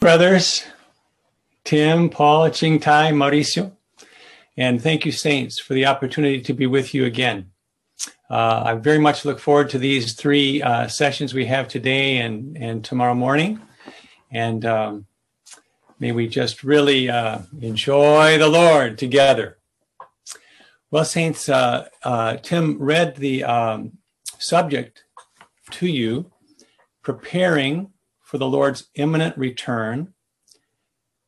brothers, Tim, Paul, Ching Tai, Mauricio. And thank you, Saints, for the opportunity to be with you again. Uh, I very much look forward to these three uh, sessions we have today and, and tomorrow morning. And um, may we just really uh, enjoy the Lord together. Well, Saints, uh, uh, Tim read the um, subject to you, preparing for the Lord's imminent return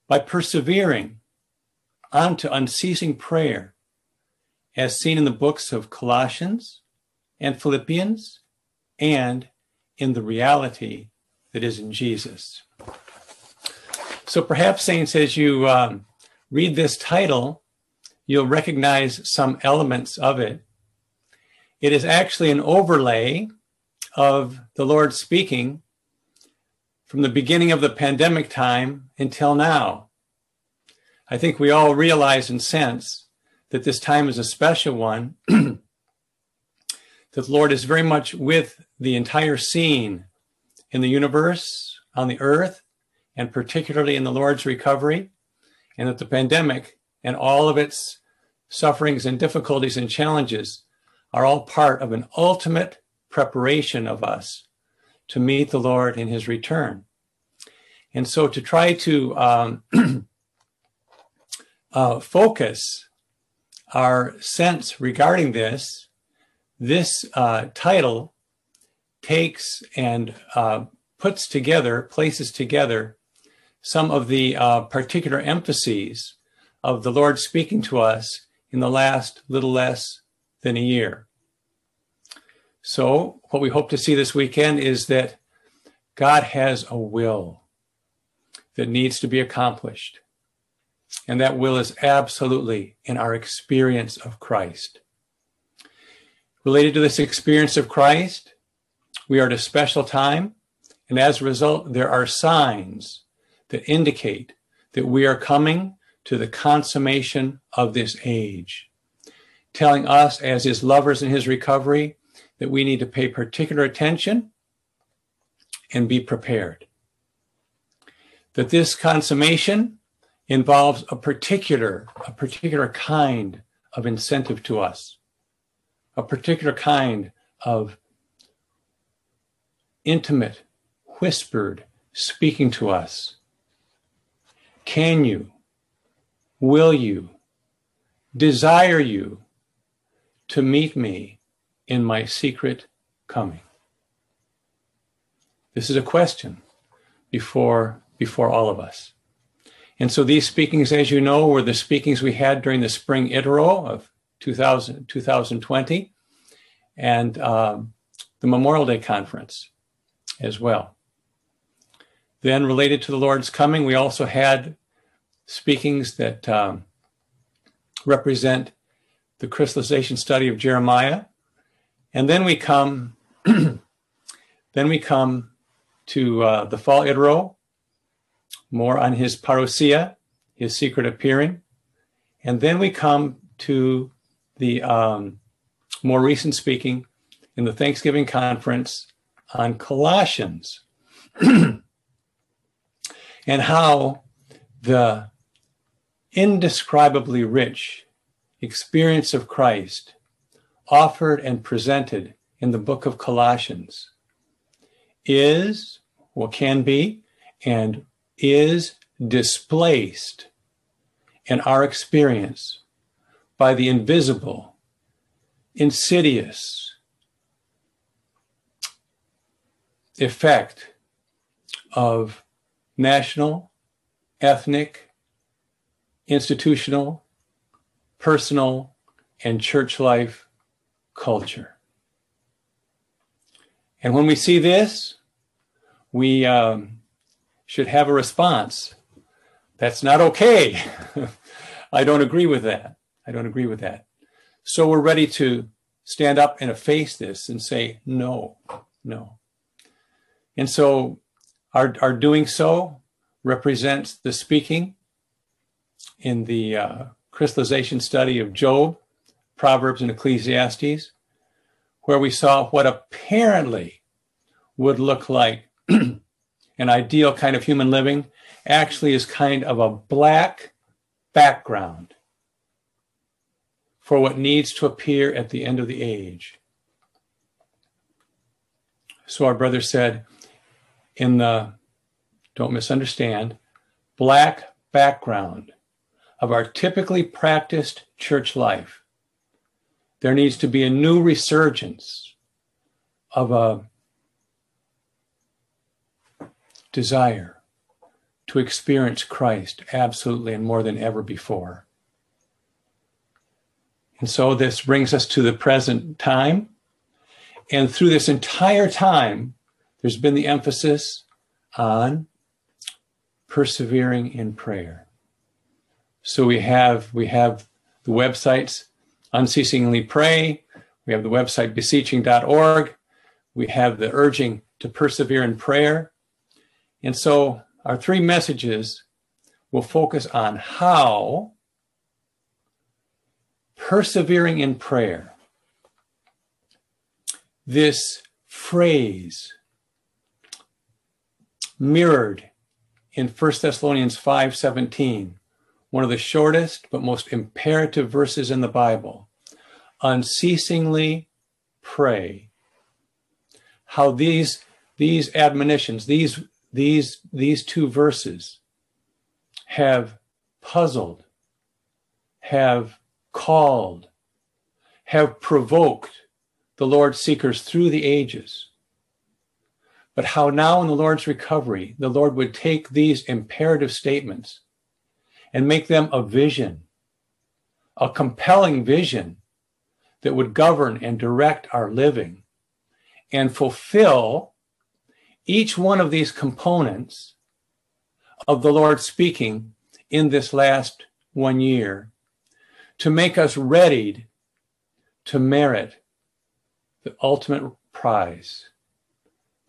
by persevering unto unceasing prayer, as seen in the books of Colossians and Philippians, and in the reality that is in Jesus. So perhaps, Saints, as you um, read this title, you'll recognize some elements of it. It is actually an overlay of the Lord speaking from the beginning of the pandemic time until now. I think we all realize and sense that this time is a special one, that the Lord is very much with the entire scene in the universe, on the earth, and particularly in the Lord's recovery, and that the pandemic and all of its sufferings and difficulties and challenges are all part of an ultimate preparation of us to meet the Lord in his return. And so to try to um, uh, focus our sense regarding this, this uh, title takes and uh, puts together, places together some of the uh, particular emphases of the Lord speaking to us in the last little less than a year. So, what we hope to see this weekend is that God has a will that needs to be accomplished. And that will is absolutely in our experience of Christ. Related to this experience of Christ, we are at a special time, and as a result, there are signs that indicate that we are coming to the consummation of this age, telling us as his lovers in his recovery that we need to pay particular attention and be prepared. That this consummation involves a particular, a particular kind of incentive to us, a particular kind of intimate, whispered speaking to us. Can you, will you, desire you to meet me in my secret coming? This is a question before, before all of us. And so these speakings, as you know, were the speakings we had during the spring Itero of 2000, 2020 and um, the Memorial Day conference as well. Then, related to the Lord's coming, we also had speakings that um, represent the crystallization study of Jeremiah and then we come, then we come to uh, the fall Itero, more on his parousia, his secret appearing, and then we come to the um, more recent speaking in the Thanksgiving conference on Colossians. And how the indescribably rich experience of Christ offered and presented in the book of Colossians is, what can be, and is displaced in our experience by the invisible, insidious effect of national, ethnic, institutional, personal, and church life culture. And when we see this, we um, should have a response. That's not okay. I don't agree with that. I don't agree with that. So we're ready to stand up and face this and say, no, no. And so our, our doing so represents the speaking in the uh, crystallization study of Job Proverbs and Ecclesiastes, where we saw what apparently would look like an ideal kind of human living actually is kind of a black background for what needs to appear at the end of the age. So our brother said, in the, don't misunderstand, black background of our typically practiced church life, there needs to be a new resurgence of a desire to experience Christ absolutely and more than ever before. And so this brings us to the present time. And through this entire time, there's been the emphasis on persevering in prayer. So we have we have the websites unceasingly pray, we have the website beseeching.org, we have the urging to persevere in prayer. And so our three messages will focus on how persevering in prayer, this phrase mirrored in 1 Thessalonians 5:17, one of the shortest but most imperative verses in the Bible. Unceasingly pray. How these these admonitions, these these these two verses have puzzled, have called, have provoked the Lord's seekers through the ages. But how now in the Lord's recovery, the Lord would take these imperative statements and make them a vision, a compelling vision that would govern and direct our living and fulfill each one of these components of the Lord speaking in this last one year to make us readied to merit the ultimate prize,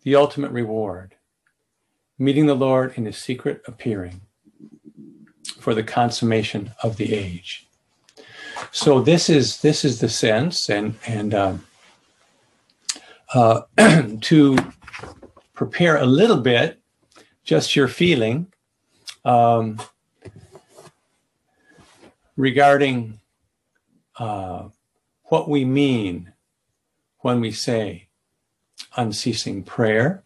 the ultimate reward, meeting the Lord in his secret appearing for the consummation of the age. So this is this is the sense, and and um, uh, to prepare a little bit, just your feeling um, regarding uh, what we mean when we say unceasing prayer.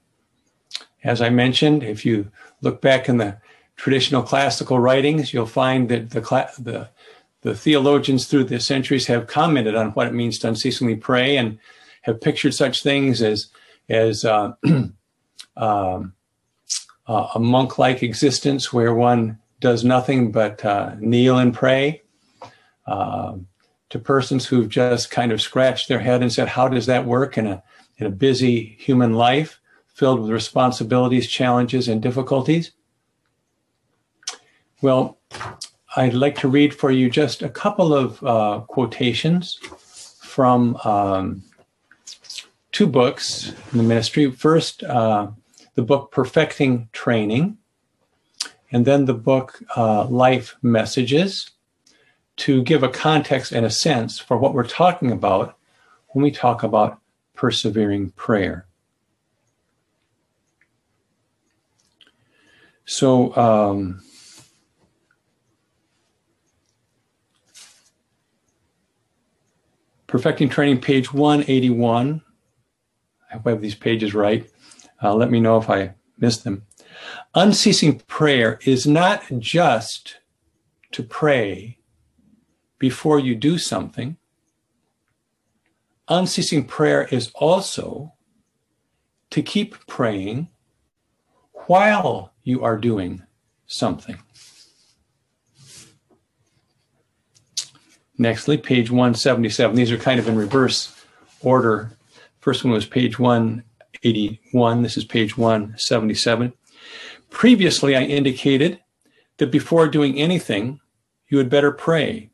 As I mentioned, if you look back in the traditional classical writings, you'll find that the, the, the theologians through the centuries have commented on what it means to unceasingly pray and have pictured such things as as uh, um, uh, a monk-like existence where one does nothing but uh, kneel and pray. Um, to persons who've just kind of scratched their head and said, "How does that work in a in a busy human life filled with responsibilities, challenges, and difficulties?" Well, I'd like to read for you just a couple of uh, quotations from um, two books in the ministry. First, uh, the book Perfecting Training, and then the book uh, Life Messages to give a context and a sense for what we're talking about when we talk about persevering prayer. So, um, Perfecting Training, page 181. I hope I have these pages right. Uh, let me know if I missed them. Unceasing prayer is not just to pray before you do something. Unceasing prayer is also to keep praying while you are doing something. Nextly, page 177. These are kind of in reverse order. First one was page 181. This is page 177. Previously, I indicated that before doing anything, you had better pray.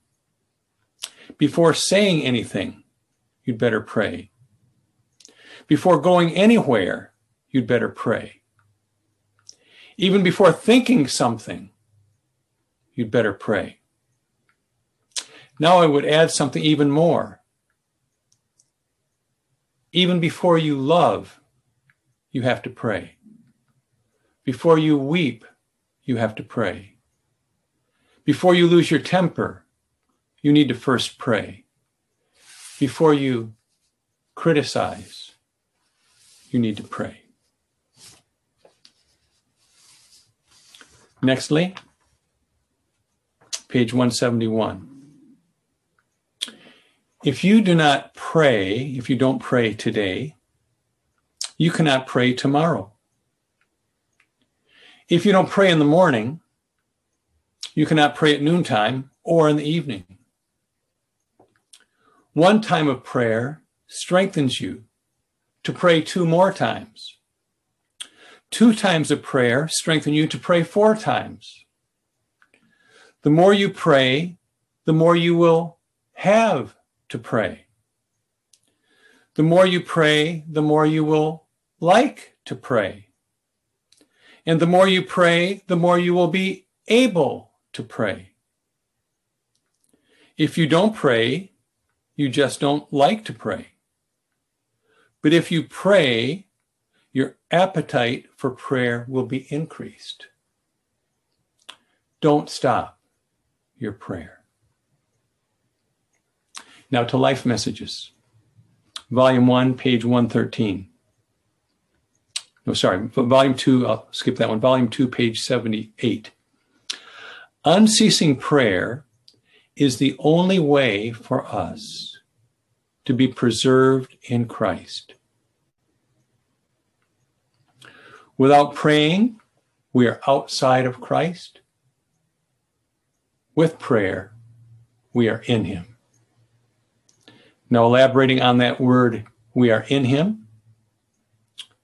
Before saying anything, you'd better pray. Before going anywhere, you'd better pray. Even before thinking something, you'd better pray. Now I would add something even more. Even before you love, you have to pray. Before you weep, you have to pray. Before you lose your temper, you need to first pray. Before you criticize, you need to pray. Nextly, page 171. If you do not pray, if you don't pray today, you cannot pray tomorrow. If you don't pray in the morning, you cannot pray at noontime or in the evening. One time of prayer strengthens you to pray two more times. Two times of prayer strengthen you to pray four times. The more you pray, the more you will have to pray. The more you pray, the more you will like to pray. And the more you pray, the more you will be able to pray. If you don't pray, you just don't like to pray. But if you pray, your appetite for prayer will be increased. Don't stop your prayer. Now to life messages. Volume 1, page 113. No, sorry, volume 2, I'll skip that one. Volume 2, page 78. Unceasing prayer is the only way for us to be preserved in Christ. Without praying, we are outside of Christ. With prayer, we are in Him. Now, elaborating on that word, we are in Him.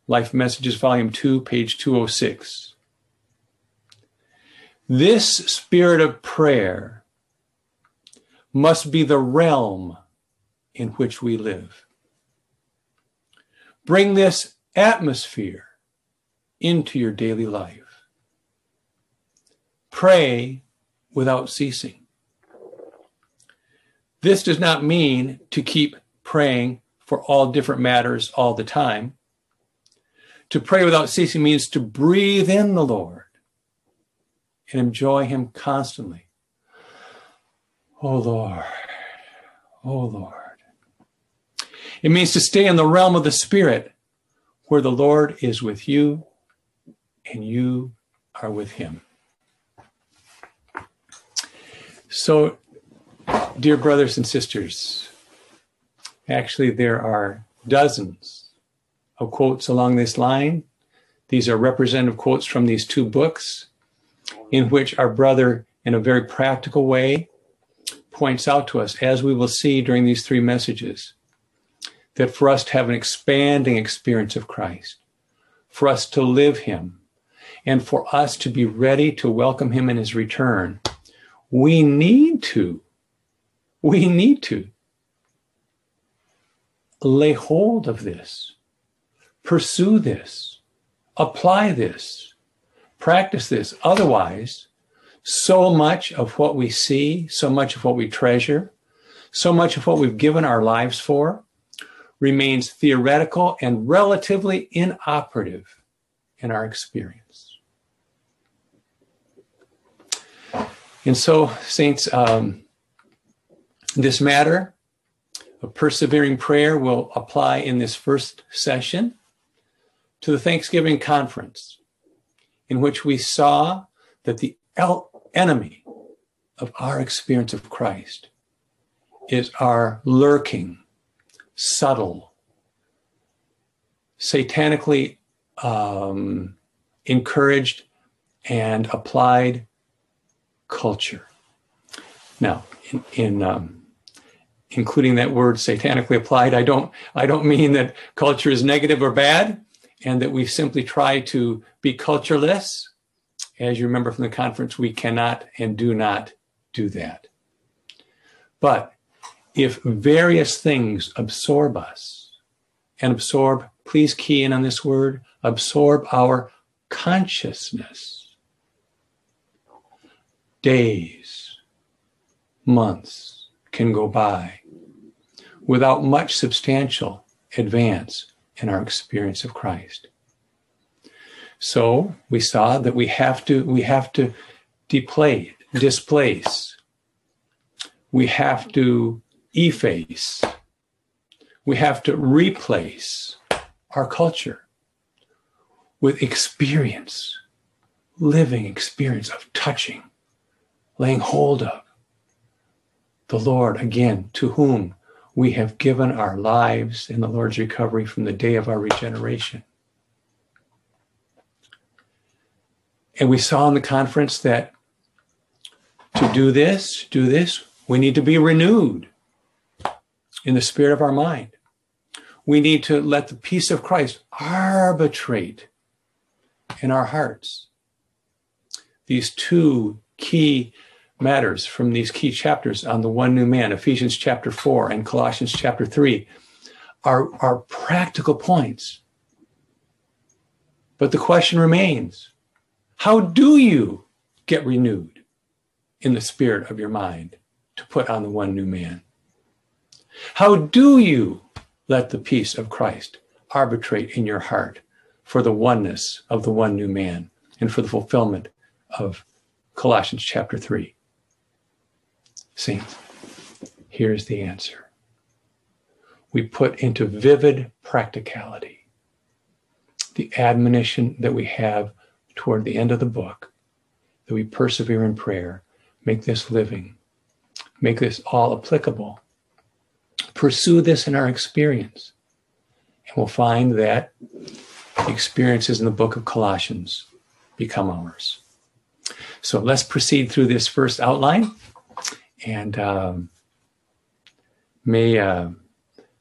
Life Messages, Volume 2, page 206. This spirit of prayer must be the realm in which we live. Bring this atmosphere into your daily life. Pray without ceasing. This does not mean to keep praying for all different matters all the time. To pray without ceasing means to breathe in the Lord and enjoy Him constantly. Oh Lord, oh Lord. It means to stay in the realm of the Spirit where the Lord is with you and you are with Him. So Dear brothers and sisters, actually, there are dozens of quotes along this line. These are representative quotes from these two books, in which our brother, in a very practical way, points out to us, as we will see during these three messages, that for us to have an expanding experience of Christ, for us to live Him, and for us to be ready to welcome Him in His return, we need to we need to lay hold of this, pursue this, apply this, practice this. Otherwise, so much of what we see, so much of what we treasure, so much of what we've given our lives for remains theoretical and relatively inoperative in our experience. And so, Saints, um, this matter of persevering prayer will apply in this first session to the Thanksgiving conference, in which we saw that the enemy of our experience of Christ is our lurking, subtle, satanically um, encouraged and applied culture. Now, in, in um, including that word satanically applied. I don't, I don't mean that culture is negative or bad and that we simply try to be cultureless. As you remember from the conference, we cannot and do not do that. But if various things absorb us and absorb, please key in on this word, absorb our consciousness, days, months can go by without much substantial advance in our experience of Christ. So we saw that we have to we have to deplay, displace. We have to efface. We have to replace our culture with experience, living experience of touching, laying hold of the Lord again, to whom we have given our lives in the Lord's recovery from the day of our regeneration. And we saw in the conference that to do this, do this, we need to be renewed in the spirit of our mind. We need to let the peace of Christ arbitrate in our hearts. These two key matters from these key chapters on the one new man, Ephesians chapter 4 and Colossians chapter 3, are, are practical points. But the question remains how do you get renewed in the spirit of your mind to put on the one new man? How do you let the peace of Christ arbitrate in your heart for the oneness of the one new man and for the fulfillment of Colossians chapter 3? Saints, here's the answer. We put into vivid practicality the admonition that we have toward the end of the book that we persevere in prayer, make this living, make this all applicable. Pursue this in our experience. And we'll find that the experiences in the book of Colossians become ours. So let's proceed through this first outline. And um, may, uh,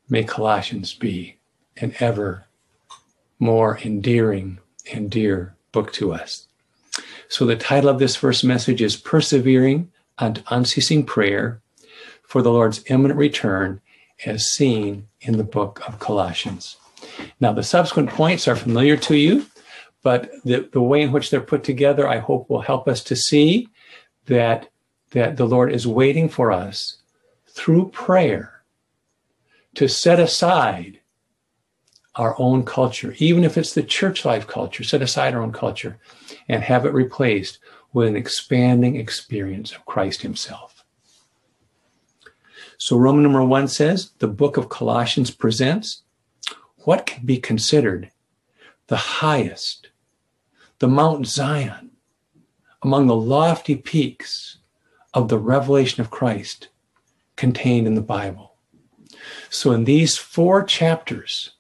may Colossians be an ever more endearing and dear book to us. So the title of this first message is Persevering and Unceasing Prayer for the Lord's imminent return as seen in the book of Colossians. Now, the subsequent points are familiar to you, but the, the way in which they're put together, I hope will help us to see that, that the Lord is waiting for us through prayer to set aside our own culture, even if it's the church life culture, set aside our own culture and have it replaced with an expanding experience of Christ Himself. So, Roman number one says the book of Colossians presents what can be considered the highest, the Mount Zion, among the lofty peaks of the revelation of Christ contained in the Bible. So, in these four chapters,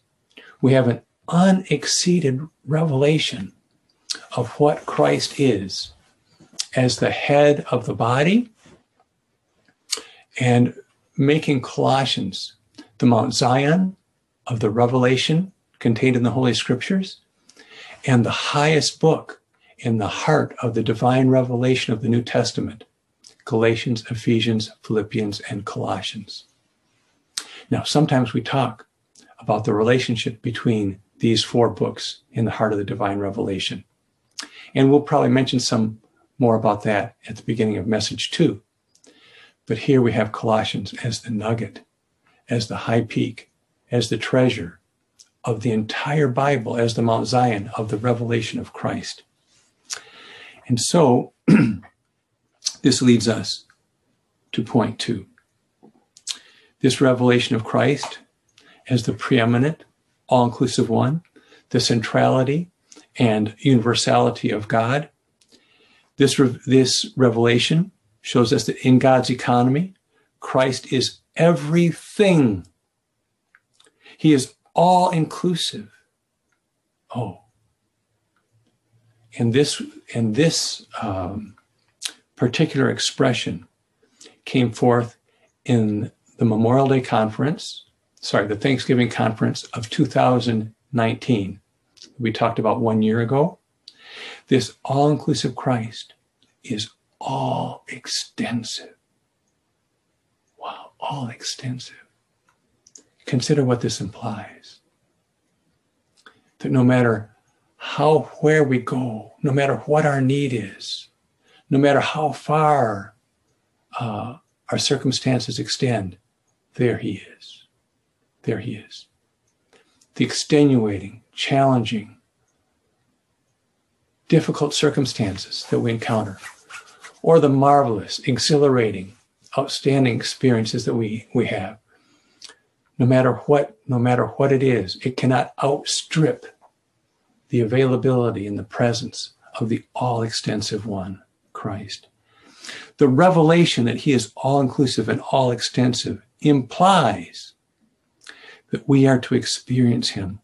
we have an unexceeded revelation of what Christ is as the head of the body and making Colossians the Mount Zion of the revelation contained in the Holy Scriptures and the highest book in the heart of the divine revelation of the New Testament Galatians, Ephesians, Philippians, and Colossians. Now, sometimes we talk about the relationship between these four books in the heart of the divine revelation. And we'll probably mention some more about that at the beginning of message two. But here we have Colossians as the nugget, as the high peak, as the treasure of the entire Bible, as the Mount Zion of the revelation of Christ. And so this leads us to point two. This revelation of Christ as the preeminent, all inclusive one, the centrality and universality of God. This, re- this revelation shows us that in God's economy, Christ is everything. He is all inclusive. Oh. And this, and this um, particular expression came forth in the Memorial Day Conference sorry, the Thanksgiving conference of 2019. We talked about one year ago. This all inclusive Christ is all extensive. Wow, all extensive. Consider what this implies that no matter how, where we go, no matter what our need is, no matter how far uh, our circumstances extend, there He is there he is. The extenuating, challenging, difficult circumstances that we encounter, or the marvelous, exhilarating, outstanding experiences that we, we have. No matter what, no matter what it is, it cannot outstrip the availability and the presence of the all extensive one, Christ. The revelation that he is all inclusive and all extensive implies that we are to experience him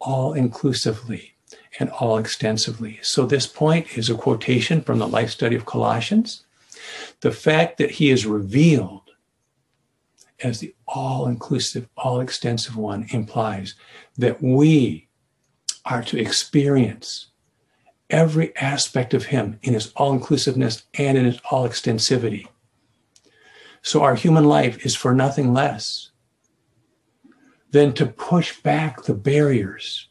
all inclusively and all extensively. So, this point is a quotation from the life study of Colossians. The fact that he is revealed as the all inclusive, all extensive one implies that we are to experience every aspect of him in his all inclusiveness and in his all extensivity. So, our human life is for nothing less than to push back the barriers,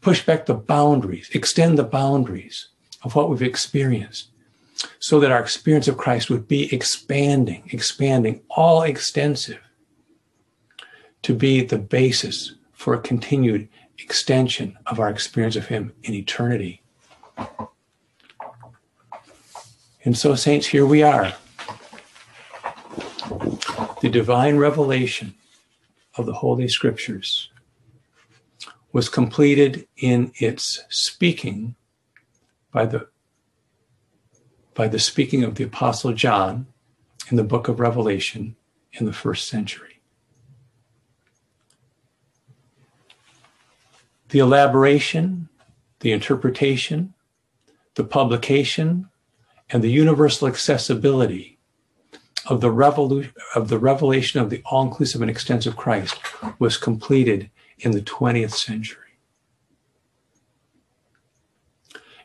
push back the boundaries, extend the boundaries of what we've experienced so that our experience of Christ would be expanding, expanding, all extensive to be the basis for a continued extension of our experience of Him in eternity. And so, saints, here we are. The divine revelation of the Holy Scriptures was completed in its speaking by the by the speaking of the apostle John in the book of Revelation in the first century. The elaboration, the interpretation, the publication, and the universal accessibility of the, of the revelation of the all inclusive and extensive Christ was completed in the 20th century.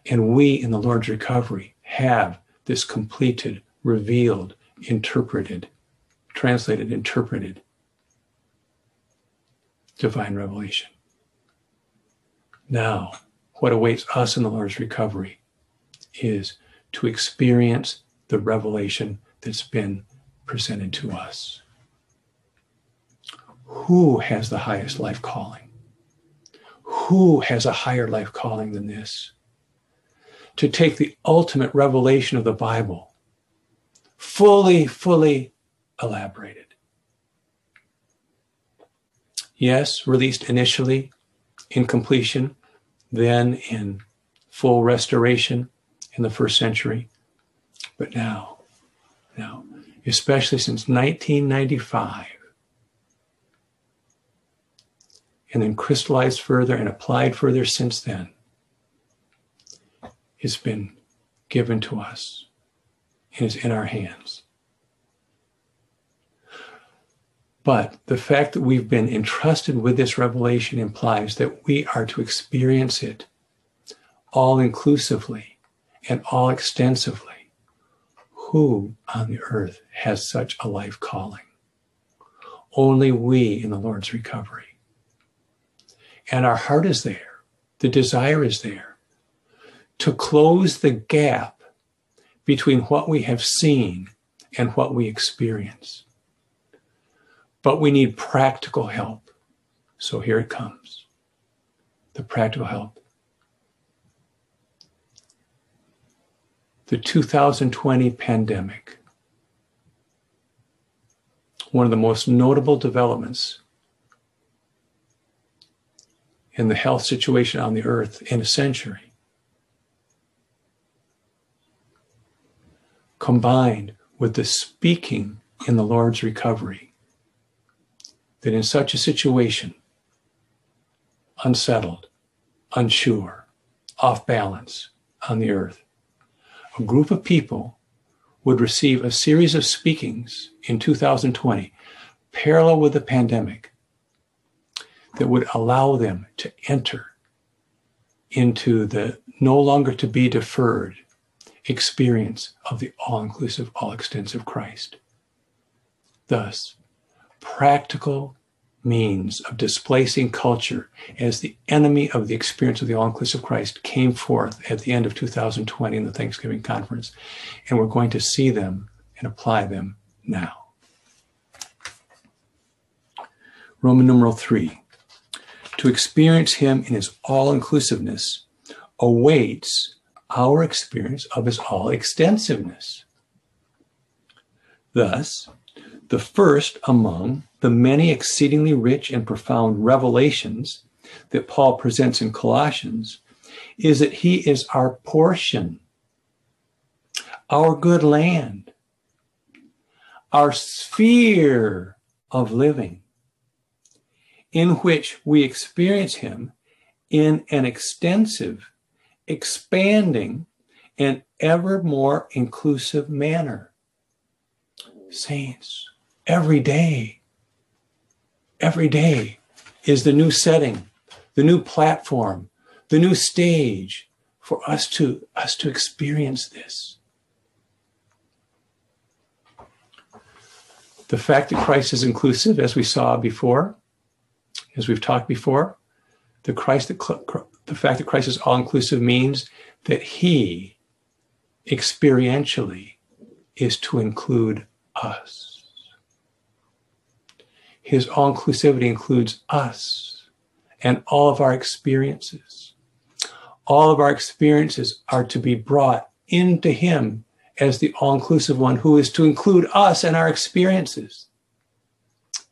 And we in the Lord's recovery have this completed, revealed, interpreted, translated, interpreted divine revelation. Now, what awaits us in the Lord's recovery is to experience the revelation that's been presented to us. Who has the highest life calling? Who has a higher life calling than this? To take the ultimate revelation of the Bible, fully, fully elaborated. Yes, released initially in completion, then in full restoration in the first century. But now, now, especially since 1995, and then crystallized further and applied further since then, it's been given to us and is in our hands. But the fact that we've been entrusted with this revelation implies that we are to experience it all inclusively and all extensively who on the earth has such a life calling? Only we in the Lord's recovery. And our heart is there, the desire is there to close the gap between what we have seen and what we experience. But we need practical help. So here it comes the practical help. The 2020 pandemic. One of the most notable developments in the health situation on the earth in a century, combined with the speaking in the Lord's recovery, that in such a situation, unsettled, unsure, off balance on the earth, a group of people would receive a series of speakings in 2020, parallel with the pandemic, that would allow them to enter into the no longer to be deferred experience of the all inclusive, all extensive Christ. Thus, practical means of displacing culture as the enemy of the experience of the all inclusive Christ came forth at the end of 2020 in the Thanksgiving conference. And we're going to see them and apply them now. Roman numeral three. To experience him in his all inclusiveness, awaits our experience of his all extensiveness. Thus, the first among the many exceedingly rich and profound revelations that Paul presents in Colossians is that he is our portion, our good land, our sphere of living, in which we experience him in an extensive, expanding, and ever more inclusive manner. Saints, every day, every day is the new setting, the new platform, the new stage for us to us to experience this. The fact that Christ is inclusive, as we saw before, as we've talked before, the Christ that the fact that Christ is all inclusive means that He experientially is to include us. His all inclusivity includes us and all of our experiences. All of our experiences are to be brought into Him as the all inclusive one who is to include us and our experiences.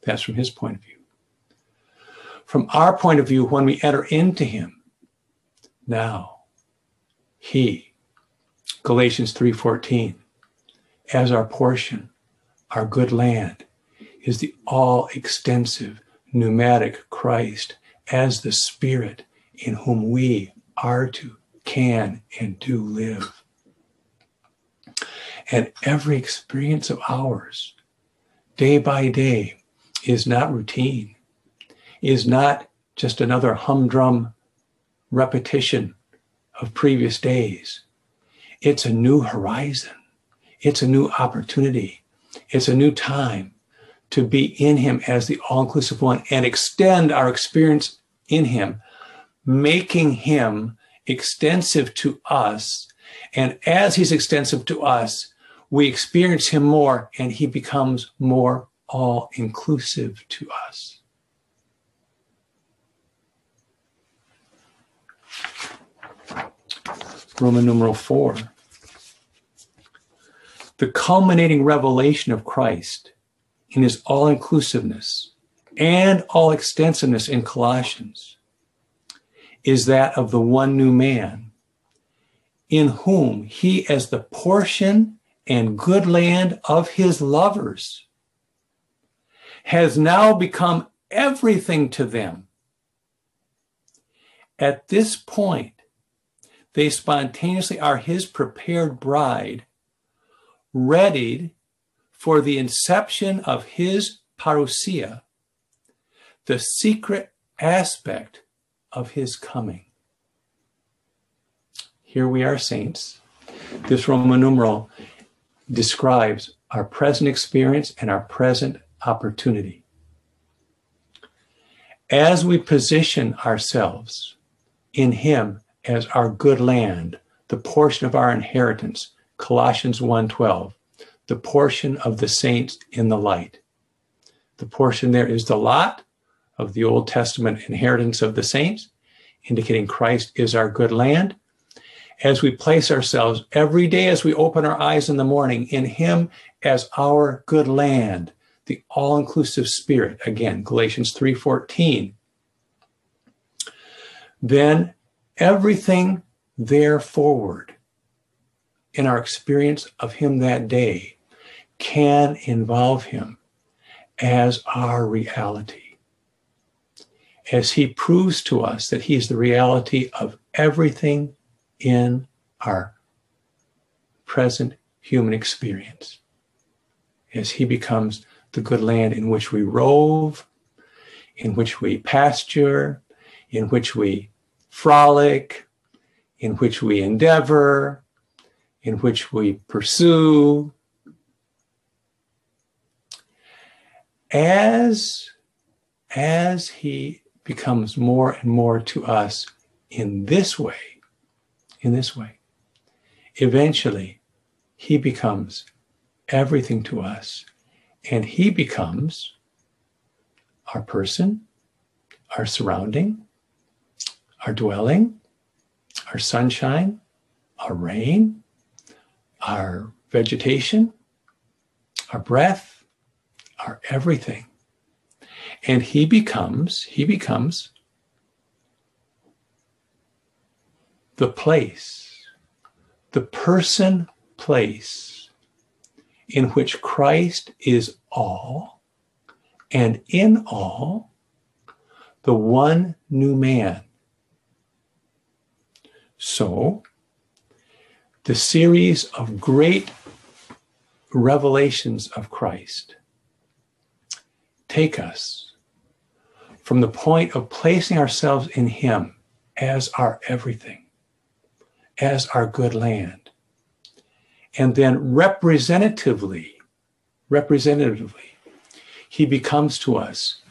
That's from His point of view. From our point of view, when we enter into Him, now, He, Galatians 3:14, as our portion, our good land, is the all extensive pneumatic Christ as the Spirit in whom we are to, can, and do live. And every experience of ours, day by day, is not routine, is not just another humdrum repetition of previous days. It's a new horizon. It's a new opportunity. It's a new time to be in Him as the all inclusive one and extend our experience in Him, making Him extensive to us. And as He's extensive to us, we experience Him more and He becomes more all inclusive to us. Roman numeral four. The culminating revelation of Christ in his all inclusiveness and all extensiveness in Colossians is that of the one new man, in whom he, as the portion and good land of his lovers, has now become everything to them. At this point, they spontaneously are his prepared bride, readied for the inception of his parousia, the secret aspect of his coming. Here we are, saints. This Roman numeral describes our present experience and our present opportunity. As we position ourselves in Him as our good land, the portion of our inheritance, Colossians 1:12, the portion of the saints in the light. The portion there is the lot of the Old Testament inheritance of the saints, indicating Christ is our good land. As we place ourselves every day as we open our eyes in the morning in Him as our good land, the all-inclusive spirit, again, Galatians 3:14. Then everything there forward in our experience of Him that day can involve Him as our reality. As He proves to us that He is the reality of everything in our present human experience. As He becomes the good land in which we rove, in which we pasture, in which we frolic, in which we endeavor, in which we pursue. As, as he becomes more and more to us in this way, in this way, eventually he becomes everything to us and he becomes our person, our surrounding, our dwelling, our sunshine, our rain, our vegetation, our breath, our everything. And he becomes, he becomes the place, the person place in which Christ is all and in all, the one new man. So, the series of great revelations of Christ take us from the point of placing ourselves in Him as our everything, as our good land, and then representatively, representatively, He becomes to us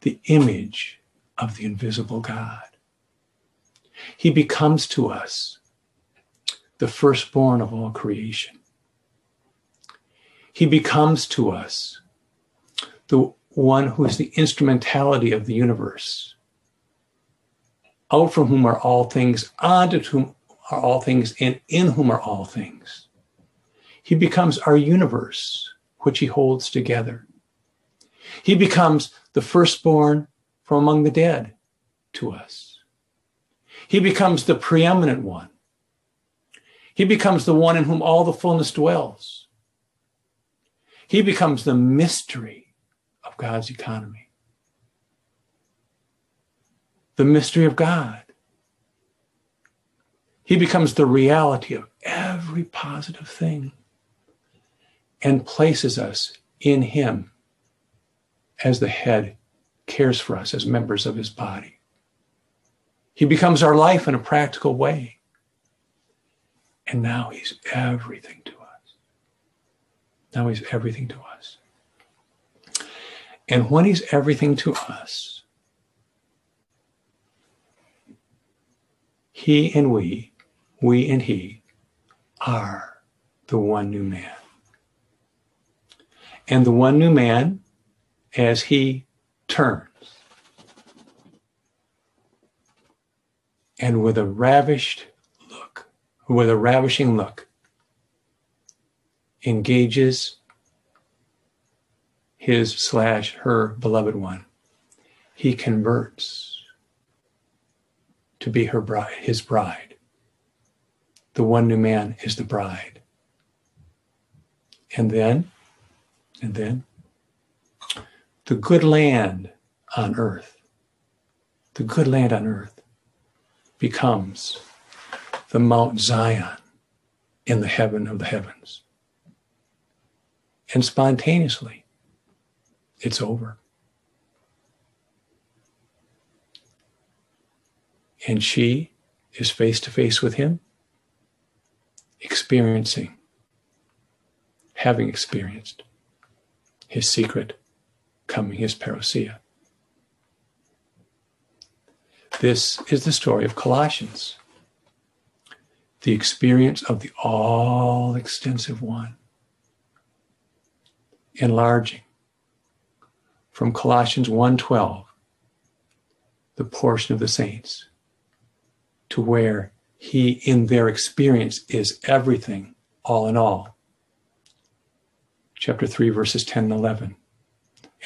the image of the invisible God. He becomes to us the firstborn of all creation. He becomes to us the one who is the instrumentality of the universe, out from whom are all things, onto whom are all things, and in whom are all things. He becomes our universe, which he holds together. He becomes the firstborn from among the dead to us. He becomes the preeminent one. He becomes the one in whom all the fullness dwells. He becomes the mystery God's economy. The mystery of God. He becomes the reality of every positive thing and places us in Him as the head cares for us as members of His body. He becomes our life in a practical way. And now He's everything to us. Now He's everything to us. And when He's everything to us, He and we, we and He, are the one new man. And the one new man, as He turns, and with a ravished look, with a ravishing look, engages his slash her beloved one. He converts to be her bride, his bride. The one new man is the bride. And then, and then, the good land on earth, the good land on earth becomes the Mount Zion in the heaven of the heavens. And spontaneously, it's over. And she is face to face with him, experiencing, having experienced his secret coming, his parousia. This is the story of Colossians, the experience of the all extensive one, enlarging from Colossians 1:12, the portion of the saints, to where he in their experience is everything, all in all. Chapter 3, verses 10 and 11.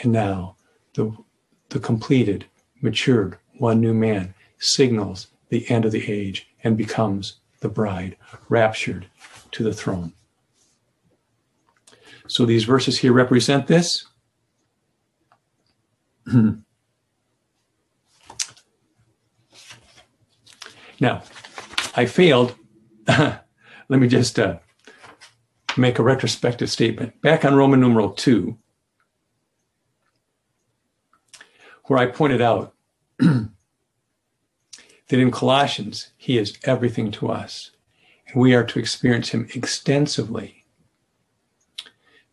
And now the, the completed, matured, one new man signals the end of the age and becomes the bride, raptured to the throne. So these verses here represent this. now, I failed. Let me just uh, make a retrospective statement. Back on Roman numeral 2, where I pointed out that in Colossians, he is everything to us, and we are to experience him extensively.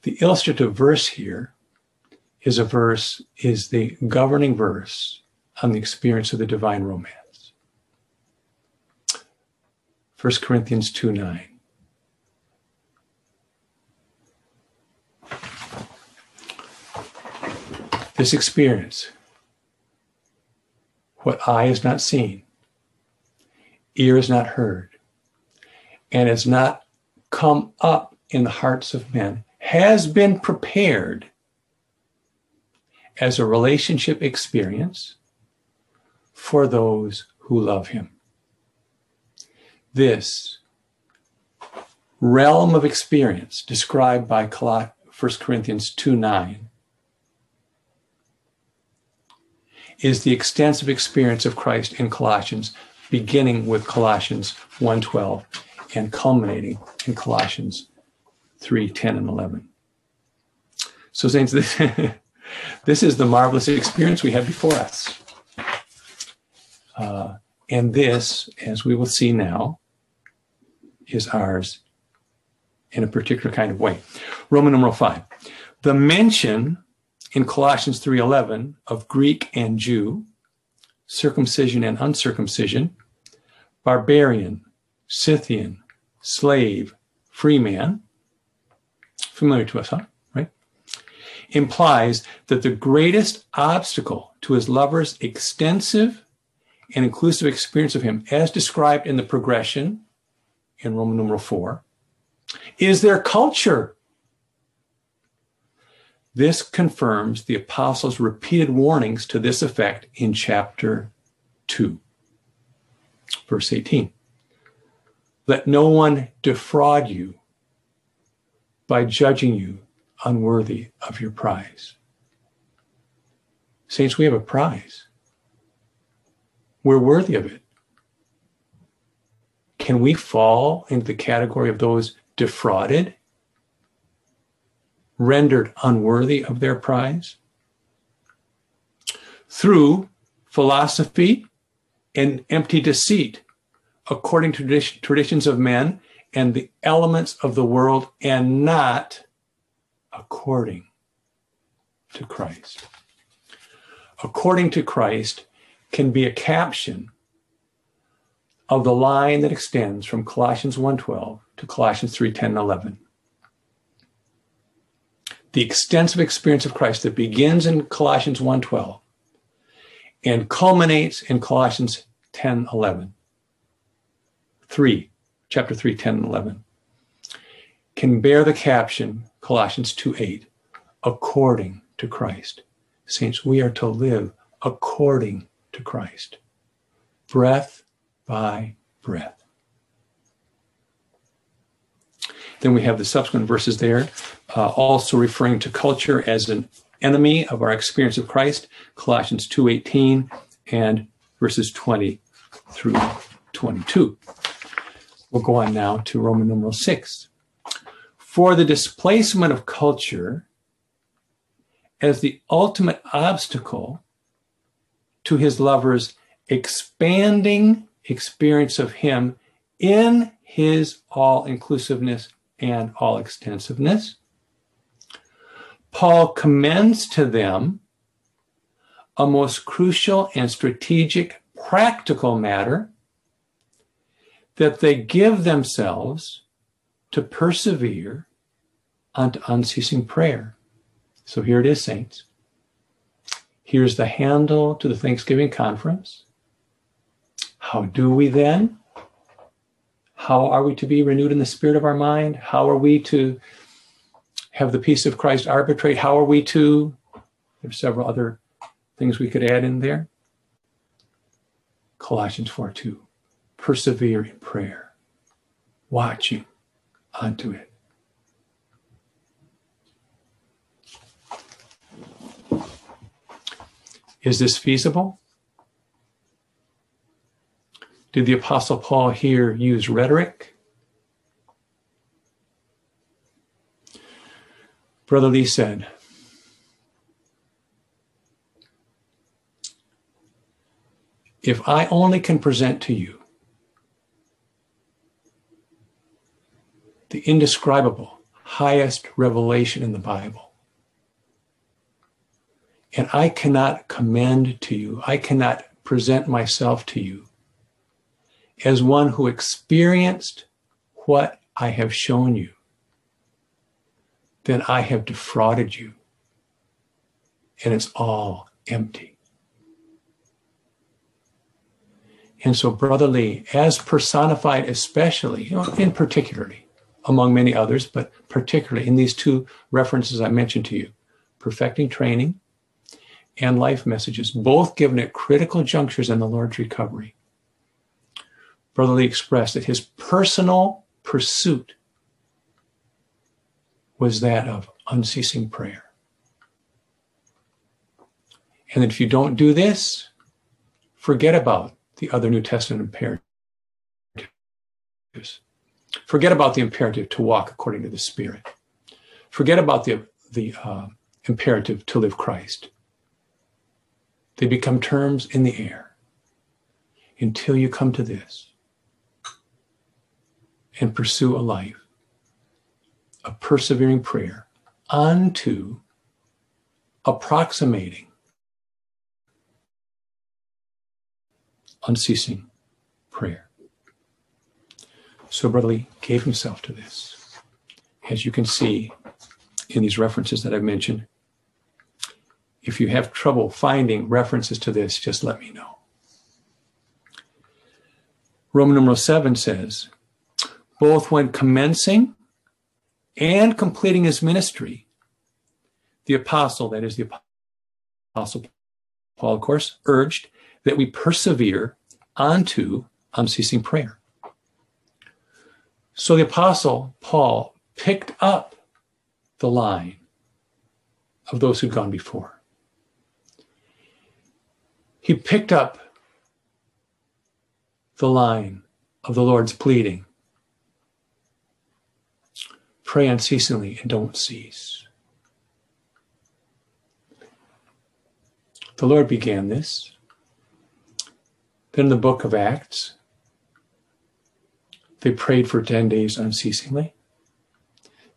The illustrative verse here is a verse, is the governing verse on the experience of the divine romance. 1 Corinthians 2 9. This experience, what eye has not seen, ear has not heard, and has not come up in the hearts of men, has been prepared as a relationship experience for those who love him. This realm of experience described by 1 Corinthians 2 9 is the extensive experience of Christ in Colossians, beginning with Colossians 1:12 and culminating in Colossians 3, 10, and 11. So, Saints, this, this is the marvelous experience we have before us. Uh, and this, as we will see now, is ours in a particular kind of way. Roman numeral 5. The mention in Colossians 3:11 of Greek and Jew, circumcision and uncircumcision, barbarian, Scythian, slave, free man, familiar to us, huh? Implies that the greatest obstacle to his lover's extensive and inclusive experience of him, as described in the progression in Roman numeral 4, is their culture. This confirms the apostles' repeated warnings to this effect in chapter 2, verse 18. Let no one defraud you by judging you unworthy of your prize. Saints, we have a prize. We're worthy of it. Can we fall into the category of those defrauded, rendered unworthy of their prize? Through philosophy and empty deceit according to traditions of men and the elements of the world and not according to Christ. According to Christ can be a caption of the line that extends from Colossians 1:12 to Colossians 3:10 and 11. The extensive experience of Christ that begins in Colossians 1:12 and culminates in Colossians 10:11 3, chapter 3, 10 and 11, can bear the caption, Colossians 2 8, according to Christ. Saints, we are to live according to Christ, breath by breath. Then we have the subsequent verses there, uh, also referring to culture as an enemy of our experience of Christ, Colossians 2:18 and verses 20 through 22. We'll go on now to Roman numeral six. For the displacement of culture as the ultimate obstacle to his lover's expanding experience of him in his all inclusiveness and all extensiveness. Paul commends to them a most crucial and strategic practical matter that they give themselves to persevere unto unceasing prayer. So here it is, saints. Here's the handle to the Thanksgiving conference. How do we then? How are we to be renewed in the spirit of our mind? How are we to have the peace of Christ arbitrate? How are we to? There's several other things we could add in there. Colossians 4 2 persevere in prayer, watching unto it. Is this feasible? Did the Apostle Paul here use rhetoric? Brother Lee said, If I only can present to you the indescribable, highest revelation in the Bible. And I cannot commend to you, I cannot present myself to you as one who experienced what I have shown you, then I have defrauded you. And it's all empty. And so, Brother Lee, as personified, especially, in particularly, among many others, but particularly in these two references I mentioned to you, perfecting training and life messages, both given at critical junctures in the Lord's recovery. Brother Lee expressed that his personal pursuit was that of unceasing prayer. And that if you don't do this, forget about the other New Testament imperatives. Forget about the imperative to walk according to the Spirit. Forget about the, the uh, imperative to live Christ. They become terms in the air until you come to this and pursue a life of persevering prayer unto approximating unceasing prayer. So, Brother Lee gave himself to this. As you can see in these references that I've mentioned, if you have trouble finding references to this, just let me know. Roman numeral 7 says, both when commencing and completing his ministry, the apostle, that is the apostle Paul, of course, urged that we persevere onto unceasing prayer. So the apostle Paul picked up the line of those who'd gone before. He picked up the line of the Lord's pleading pray unceasingly and don't cease. The Lord began this. Then the book of Acts, they prayed for 10 days unceasingly.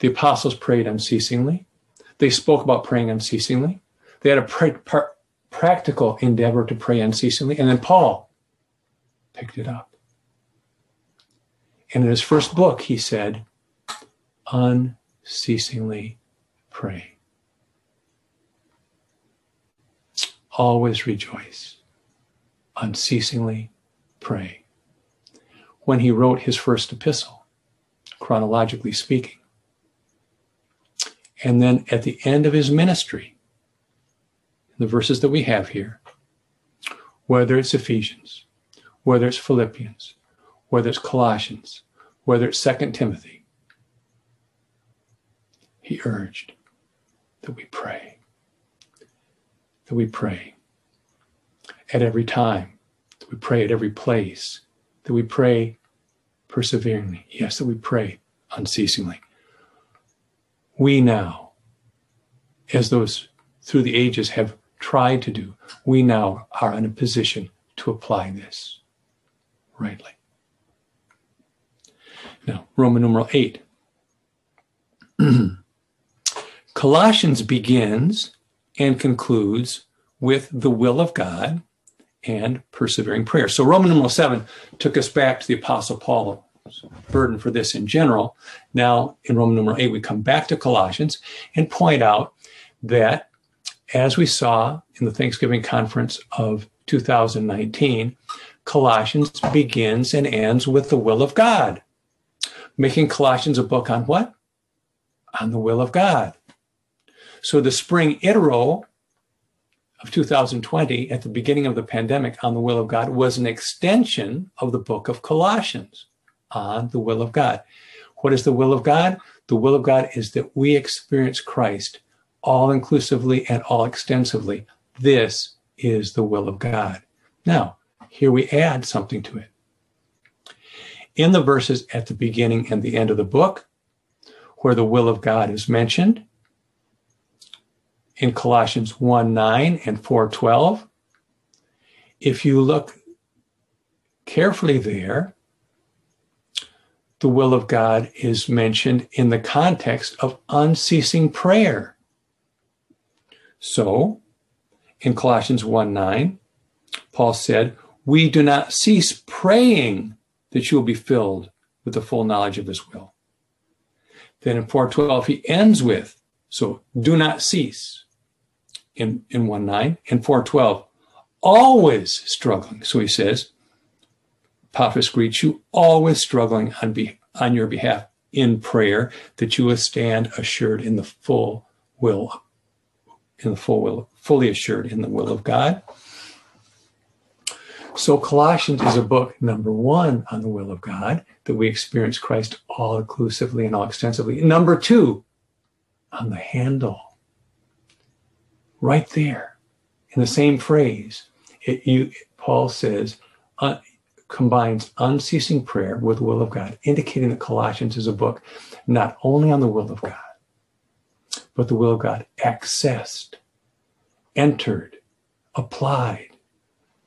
The apostles prayed unceasingly. They spoke about praying unceasingly. They had a pra- par- practical endeavor to pray unceasingly. And then Paul picked it up. And in his first book, he said, unceasingly pray. Always rejoice. Unceasingly pray. When he wrote his first epistle, chronologically speaking, and then at the end of his ministry, the verses that we have here, whether it's Ephesians, whether it's Philippians, whether it's Colossians, whether it's Second Timothy, he urged that we pray, that we pray at every time, that we pray at every place, that we pray perseveringly. Yes, that we pray unceasingly. We now, as those through the ages have tried to do, we now are in a position to apply this rightly. Now, Roman numeral 8. Colossians begins and concludes with the will of God and persevering prayer. So Roman numeral 7 took us back to the Apostle Paul's burden for this in general. Now in Roman numeral 8, we come back to Colossians and point out that as we saw in the Thanksgiving conference of 2019, Colossians begins and ends with the will of God, making Colossians a book on what? On the will of God. So the spring itero of 2020 at the beginning of the pandemic on the will of God was an extension of the book of Colossians on the will of God. What is the will of God? The will of God is that we experience Christ all inclusively and all extensively. This is the will of God. Now, here we add something to it. In the verses at the beginning and the end of the book, where the will of God is mentioned, in Colossians 1 9 and 4 12. If you look carefully there, the will of God is mentioned in the context of unceasing prayer. So, in Colossians 1 9, Paul said, We do not cease praying that you will be filled with the full knowledge of his will. Then in 412, he ends with, So do not cease in, in 1 9 and 412, always struggling. So he says, Epaphras greets you, always struggling on, be, on your behalf in prayer, that you will stand assured in the full will, in the full will, fully assured in the will of God. So Colossians is a book, number one, on the will of God, that we experience Christ all inclusively and all extensively. Number two, on the handle. Right there, in the same phrase, it, you, Paul says, uh, combines unceasing prayer with the will of God, indicating that Colossians is a book not only on the will of God, but the will of God accessed, entered, applied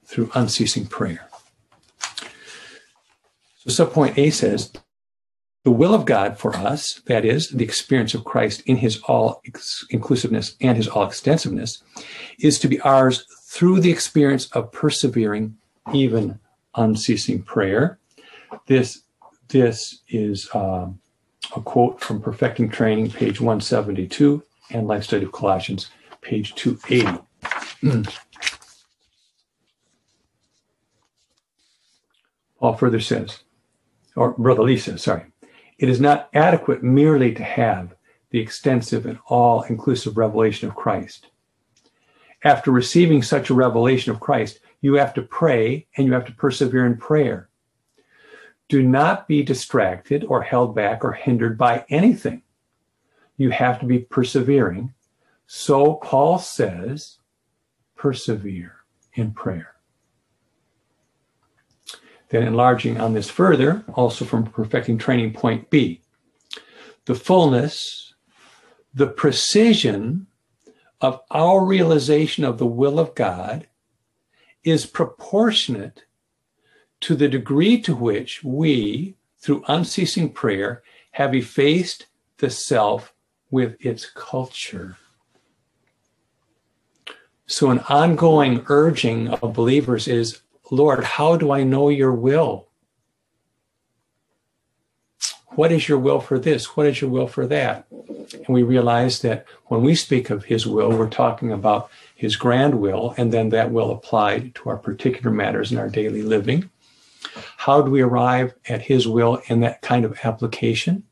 through unceasing prayer. So, subpoint A says, the will of God for us, that is, the experience of Christ in his all inclusiveness and his all extensiveness, is to be ours through the experience of persevering, even unceasing prayer. This, this is um, a quote from Perfecting Training, page 172, and Life Study of Colossians, page 280. Hmm. Paul further says, or Brother Lee says, sorry, it is not adequate merely to have the extensive and all inclusive revelation of Christ. After receiving such a revelation of Christ, you have to pray and you have to persevere in prayer. Do not be distracted or held back or hindered by anything. You have to be persevering. So Paul says, persevere in prayer. Then enlarging on this further, also from perfecting training point B, the fullness, the precision of our realization of the will of God is proportionate to the degree to which we, through unceasing prayer, have effaced the self with its culture. So, an ongoing urging of believers is Lord, how do I know your will? What is your will for this? What is your will for that? And we realize that when we speak of his will, we're talking about his grand will, and then that will apply to our particular matters in our daily living. How do we arrive at his will in that kind of application?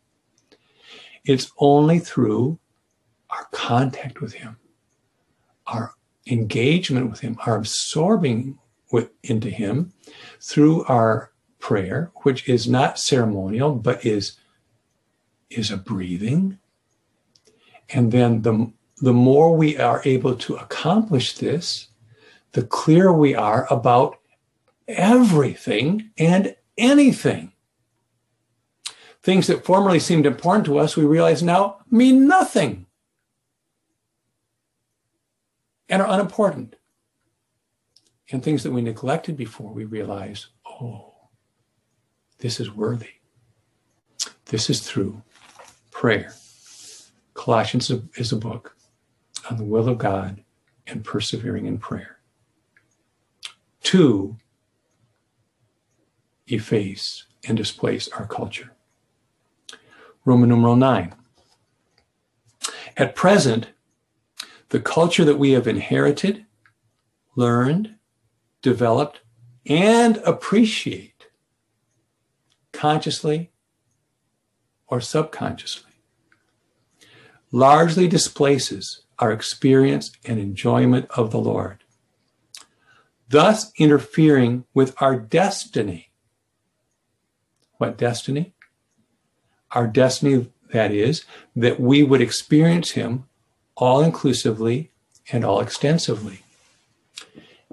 It's only through our contact with him, our engagement with him, our absorbing with, into Him through our prayer, which is not ceremonial, but is, is a breathing. And then the, the more we are able to accomplish this, the clearer we are about everything and anything. Things that formerly seemed important to us, we realize now mean nothing and are unimportant and things that we neglected before, we realize, oh, this is worthy. This is through prayer. Colossians is a book on the will of God and persevering in prayer. Two, efface and displace our culture. Roman numeral 9. At present, the culture that we have inherited, learned, developed, and appreciate consciously or subconsciously largely displaces our experience and enjoyment of the Lord, thus interfering with our destiny. What destiny? Our destiny, that is, that we would experience Him all inclusively and all extensively.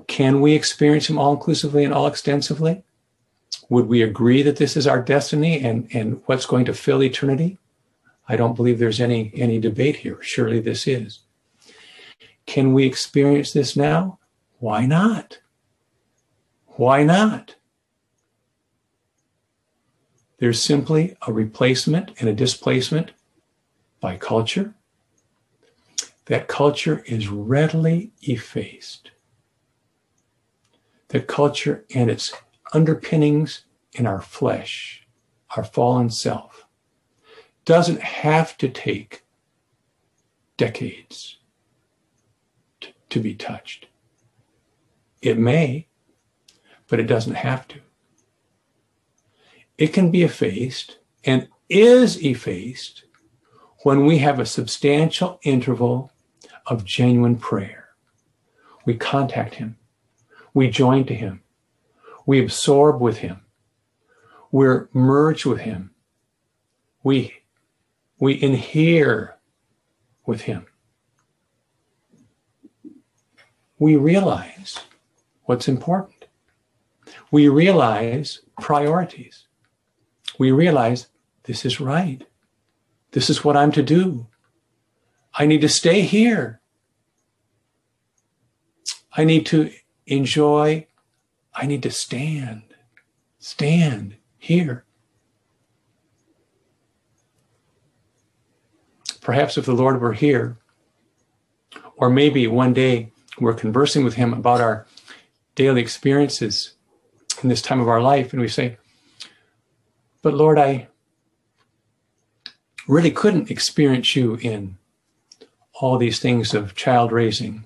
Can we experience Him all inclusively and all extensively? Would we agree that this is our destiny and, and what's going to fill eternity? I don't believe there's any, any debate here. Surely this is. Can we experience this now? Why not? Why not? There's simply a replacement and a displacement by culture. That culture is readily effaced that culture and its underpinnings in our flesh, our fallen self, doesn't have to take decades to, to be touched. It may, but it doesn't have to. It can be effaced and is effaced when we have a substantial interval of genuine prayer. We contact Him, we join to Him, we absorb with Him, we're merged with Him, we, we inhere with Him. We realize what's important. We realize priorities. We realize this is right. This is what I'm to do. I need to stay here. I need to enjoy. I need to stand. Stand here. Perhaps if the Lord were here, or maybe one day we're conversing with Him about our daily experiences in this time of our life, and we say, But Lord, I really couldn't experience you in all these things of child raising,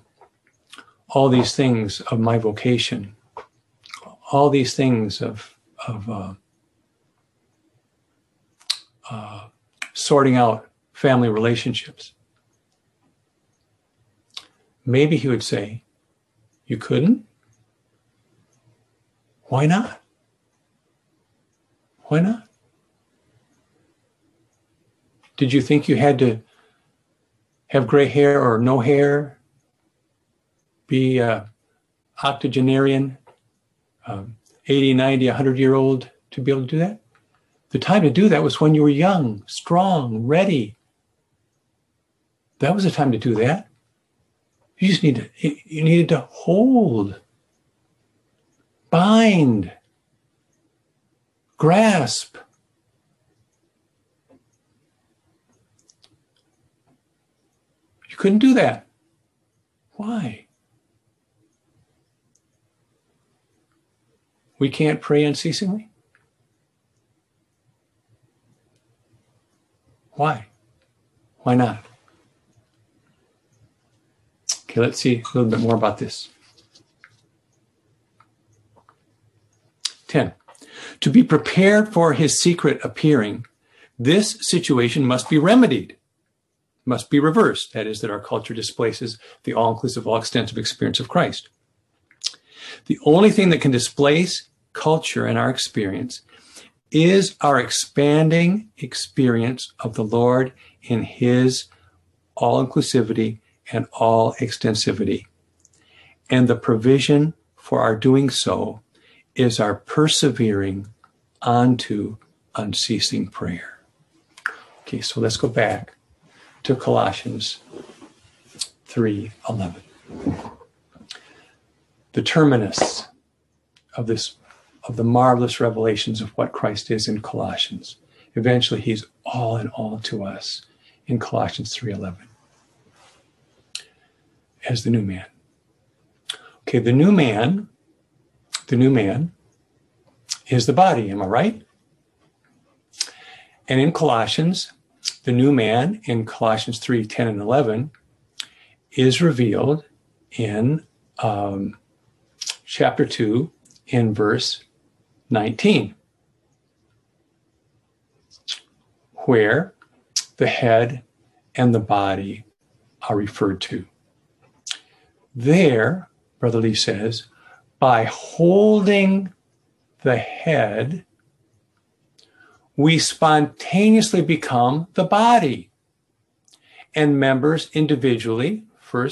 all these things of my vocation, all these things of, of uh, uh, sorting out family relationships. Maybe he would say, You couldn't? Why not? Why not? Did you think you had to have gray hair or no hair? Be a octogenarian, um, 80, 90, 100 year old to be able to do that? The time to do that was when you were young, strong, ready. That was the time to do that. You just need to, you needed to hold, bind, grasp. You couldn't do that. Why? We can't pray unceasingly? Why? Why not? Okay, let's see a little bit more about this. 10. To be prepared for his secret appearing, this situation must be remedied, must be reversed. That is, that our culture displaces the all inclusive, all extensive experience of Christ. The only thing that can displace culture and our experience is our expanding experience of the Lord in his all inclusivity and all extensivity. And the provision for our doing so is our persevering onto unceasing prayer. Okay, so let's go back to Colossians 3:11. The terminus of this of the marvelous revelations of what Christ is in Colossians. Eventually he's all in all to us in Colossians 3:11 as the new man. Okay, the new man, the new man is the body, am I right? And in Colossians, the new man in Colossians 3 10 and 11 is revealed in um, chapter 2 in verse 19, where the head and the body are referred to. There, Brother Lee says, by holding the head, we spontaneously become the body and members individually, 1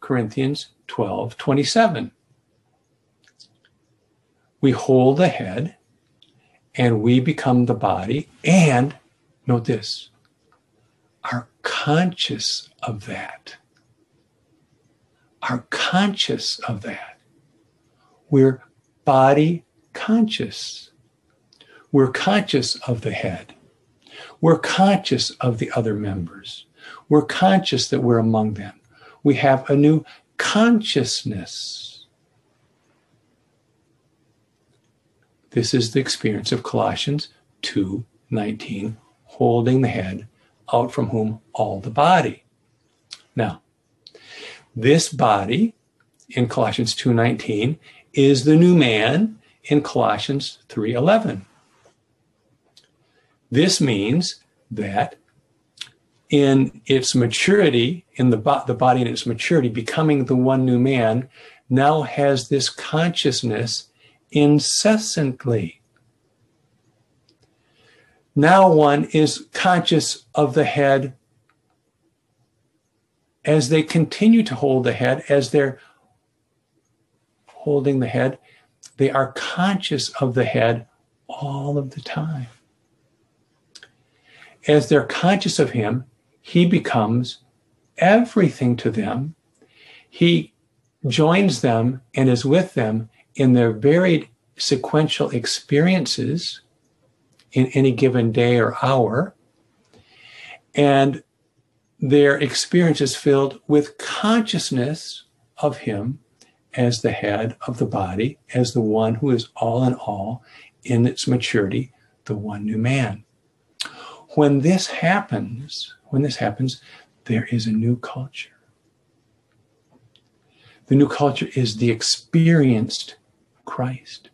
Corinthians 12 27. We hold the head and we become the body, and note this, are conscious of that are conscious of that. We're body conscious. We're conscious of the head. We're conscious of the other members. We're conscious that we're among them. We have a new consciousness. This is the experience of Colossians 2 19, holding the head, out from whom all the body. Now, this body in Colossians 2:19 is the new man in Colossians 3:11. This means that in its maturity, in the, bo- the body in its maturity, becoming the one new man, now has this consciousness incessantly. Now one is conscious of the head as they continue to hold the head, as they're holding the head, they are conscious of the head all of the time. As they're conscious of him, he becomes everything to them. He joins them and is with them in their varied sequential experiences in any given day or hour. And their experience is filled with consciousness of Him as the head of the body, as the one who is all in all in its maturity, the one new man. When this happens, when this happens, there is a new culture. The new culture is the experienced Christ,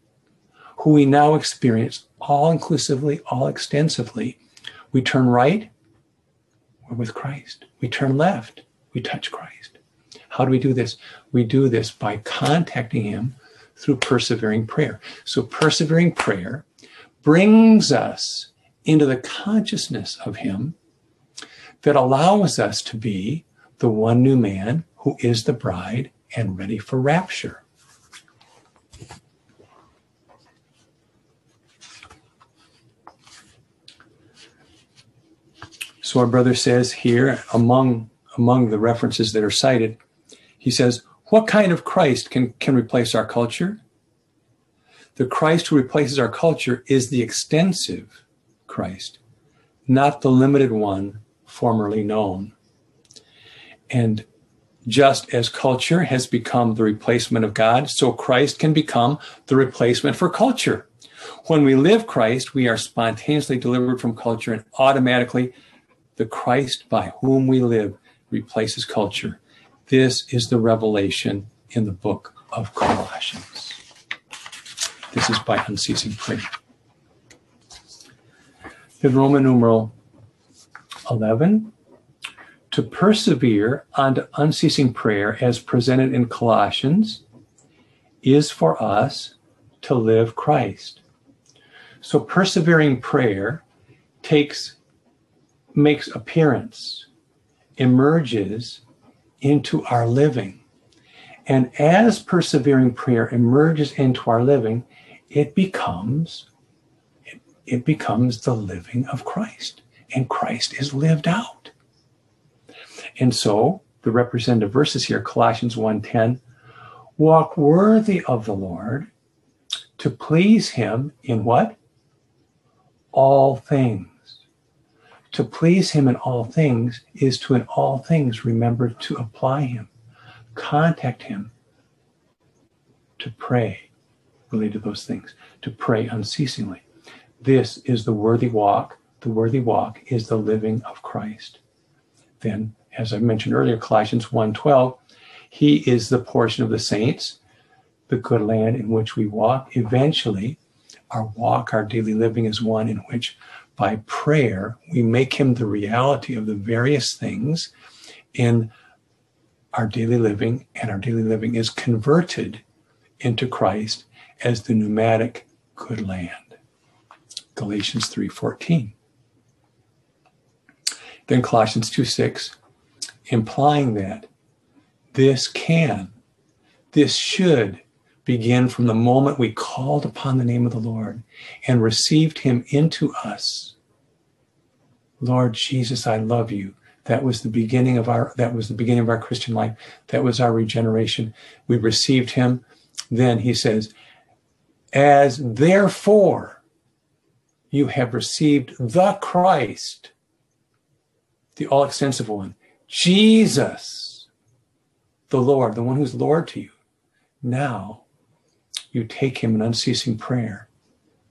who we now experience all inclusively, all extensively. We turn right, we're with Christ. We turn left, we touch Christ. How do we do this? We do this by contacting Him through persevering prayer. So, persevering prayer brings us into the consciousness of Him that allows us to be the one new man who is the bride and ready for rapture. So our brother says here, among among the references that are cited, he says, "What kind of Christ can can replace our culture? The Christ who replaces our culture is the extensive Christ, not the limited one formerly known." And just as culture has become the replacement of God, so Christ can become the replacement for culture. When we live Christ, we are spontaneously delivered from culture and automatically the Christ by whom we live replaces culture. This is the revelation in the book of Colossians. This is by unceasing prayer. In Roman numeral 11, to persevere unto unceasing prayer as presented in Colossians is for us to live Christ. So persevering prayer takes makes appearance, emerges into our living. And as persevering prayer emerges into our living, it becomes it, it becomes the living of Christ. And Christ is lived out. And so the representative verses here, Colossians 1:10, walk worthy of the Lord to please him in what? All things. To please him in all things is to in all things remember to apply him, contact him, to pray related to those things, to pray unceasingly. This is the worthy walk. The worthy walk is the living of Christ. Then as I mentioned earlier, Colossians 1:12, he is the portion of the saints, the good land in which we walk. Eventually, our walk, our daily living is one in which by prayer we make him the reality of the various things in our daily living, and our daily living is converted into Christ as the pneumatic good land. Galatians 3:14. Then Colossians 2 6, implying that this can, this should begin from the moment we called upon the name of the Lord and received him into us. Lord Jesus, I love you. That was the beginning of our that was the beginning of our Christian life. That was our regeneration. We received him. Then he says, as therefore you have received the Christ, the all extensive one, Jesus, the Lord, the one who's Lord to you. Now you take him in unceasing prayer.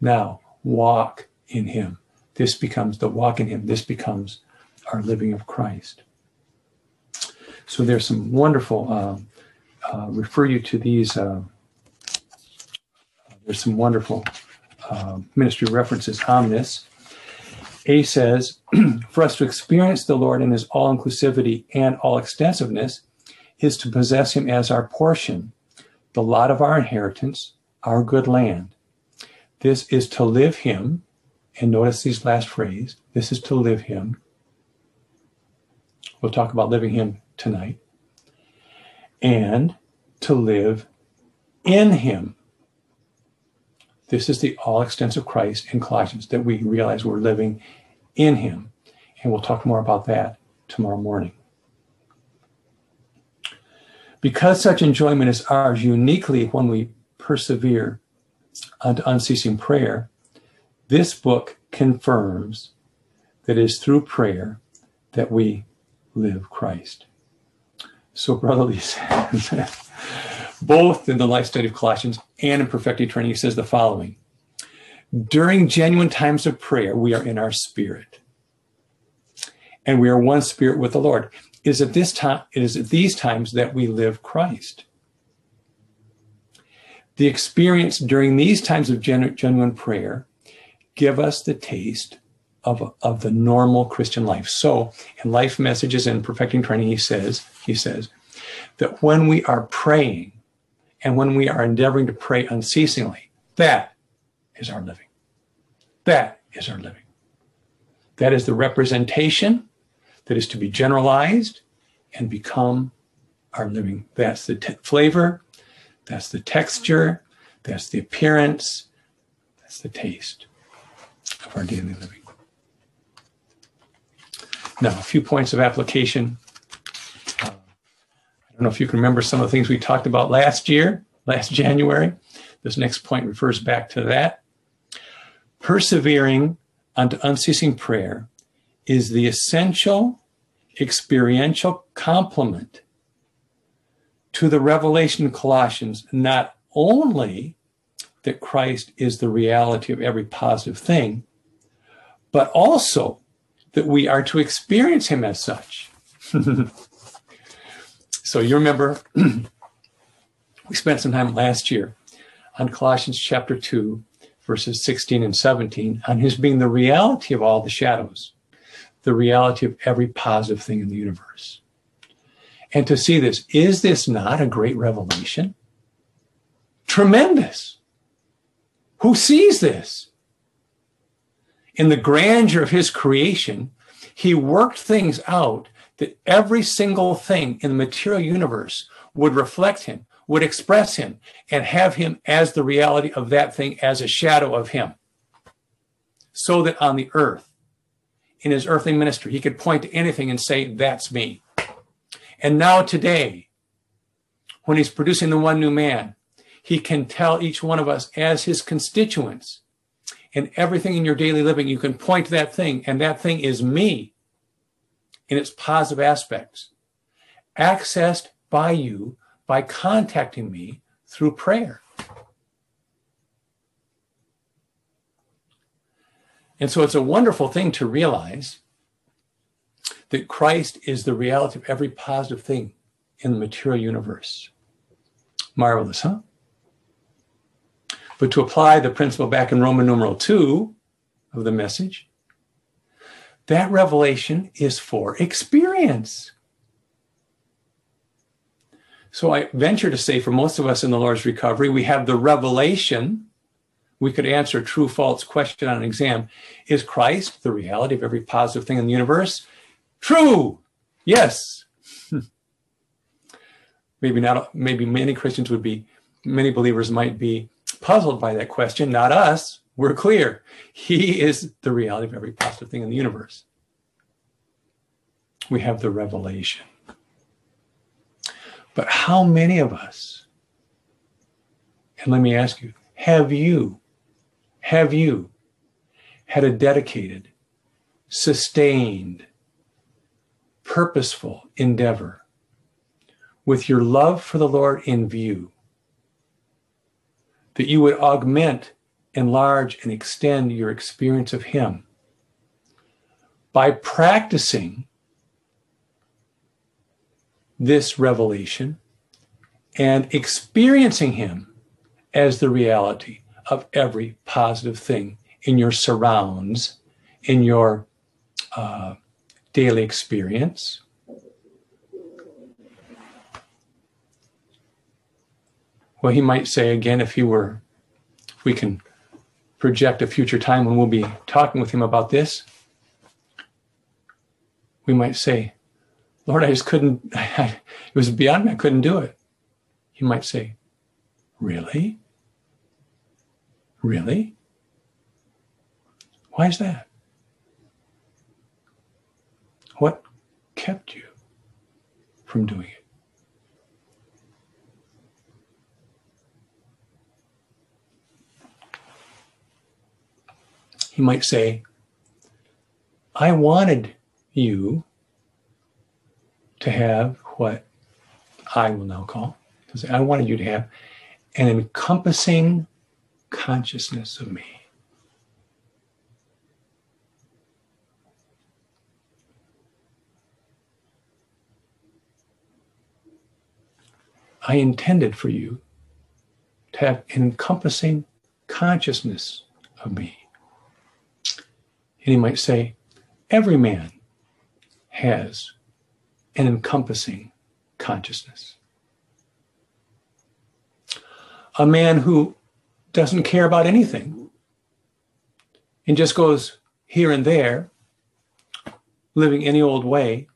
Now walk in him. This becomes the walk in him. This becomes our living of Christ. So there's some wonderful, uh, uh, refer you to these, uh, there's some wonderful uh, ministry references on this. A says, for us to experience the Lord in his all inclusivity and all extensiveness is to possess him as our portion, the lot of our inheritance, our good land. This is to live him, and notice these last phrase this is to live him. We'll talk about living him tonight. And to live in him. This is the all extensive Christ in Colossians that we realize we're living in him. And we'll talk more about that tomorrow morning. Because such enjoyment is ours uniquely when we persevere unto unceasing prayer, this book confirms that it is through prayer that we live Christ. So, Brother Lee both in the life study of Colossians and in perfecting training, he says the following During genuine times of prayer, we are in our spirit. And we are one spirit with the Lord. It is at this time, it is at these times that we live Christ. The experience during these times of genu- genuine prayer give us the taste of, of the normal Christian life. So in life messages and perfecting training, he says, he says that when we are praying and when we are endeavoring to pray unceasingly, that is our living. That is our living. That is the representation that is to be generalized and become our living. That's the t- flavor, that's the texture, that's the appearance, that's the taste of our daily living. Now, a few points of application. Uh, I don't know if you can remember some of the things we talked about last year, last January. This next point refers back to that. Persevering unto unceasing prayer is the essential experiential complement to the revelation of Colossians, not only that Christ is the reality of every positive thing, but also that we are to experience him as such. so you remember we spent some time last year on Colossians chapter 2, verses 16 and 17, on his being the reality of all the shadows, the reality of every positive thing in the universe. And to see this, is this not a great revelation? Tremendous. Who sees this? in the grandeur of his creation, he worked things out that every single thing in the material universe would reflect him, would express him, and have him as the reality of that thing as a shadow of him. So that on the earth, in his earthly ministry, he could point to anything and say, That's me. And now, today, when he's producing the one new man, he can tell each one of us as his constituents and everything in your daily living, you can point to that thing, and that thing is me in its positive aspects, accessed by you by contacting me through prayer. And so it's a wonderful thing to realize that Christ is the reality of every positive thing in the material universe. Marvelous, huh? But to apply the principle back in Roman numeral 2 of the message, that revelation is for experience. So I venture to say for most of us in the Lord's recovery, we have the revelation. We could answer true false question on an exam. Is Christ the reality of every positive thing in the universe? True. Yes. maybe not maybe many Christians would be many believers might be puzzled by that question, not us. We're clear. He is the reality of every positive thing in the universe. We have the revelation. But how many of us, and let me ask you, have you, have you had a dedicated, sustained, purposeful endeavor with your love for the Lord in view? that you would augment, enlarge, and extend your experience of Him by practicing this revelation and experiencing Him as the reality of every positive thing in your surrounds in your uh, daily experience. Well, he might say again, if he were, if we can project a future time when we'll be talking with him about this, we might say, Lord, I just couldn't, it was beyond me, I couldn't do it. He might say, Really? Really? Why is that? What kept you from doing it? He might say, I wanted you to have what I will now call, because I wanted you to have an encompassing consciousness of me. I intended for you to have encompassing consciousness of me. And he might say, every man has an encompassing consciousness. A man who doesn't care about anything and just goes here and there, living any old way,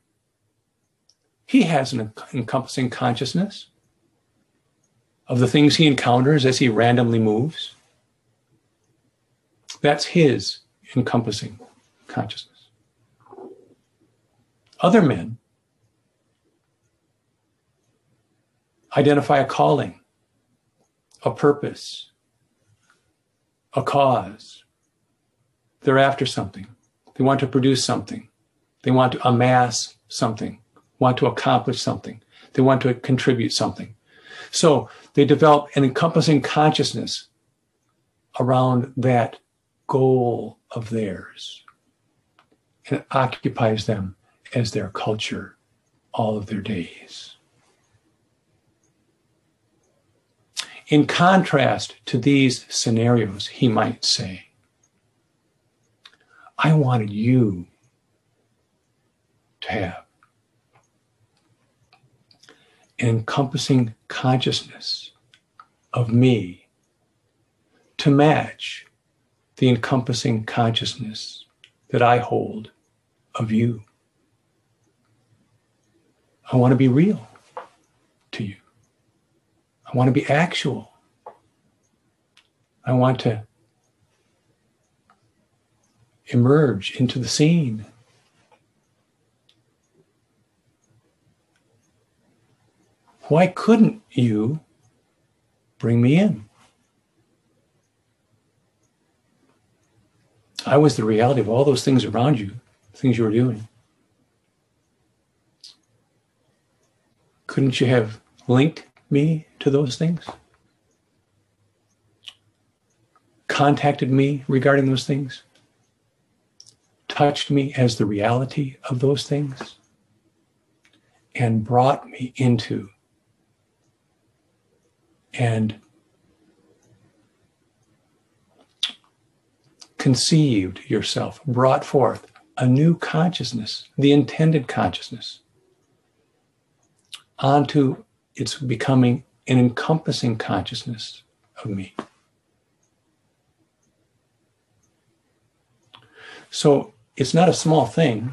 he has an encompassing consciousness of the things he encounters as he randomly moves. That's his encompassing consciousness. Other men identify a calling, a purpose, a cause. They're after something. They want to produce something. They want to amass something, want to accomplish something. They want to contribute something. So they develop an encompassing consciousness around that goal of theirs. And it occupies them as their culture all of their days. In contrast to these scenarios, he might say, I wanted you to have an encompassing consciousness of me to match the encompassing consciousness that I hold of you. I want to be real. I want to be actual. I want to emerge into the scene. Why couldn't you bring me in? I was the reality of all those things around you, things you were doing. Couldn't you have linked me to those things? Contacted me regarding those things? Touched me as the reality of those things? And brought me into and conceived yourself, brought forth a new consciousness, the intended consciousness, onto its becoming an encompassing consciousness of me. So it's not a small thing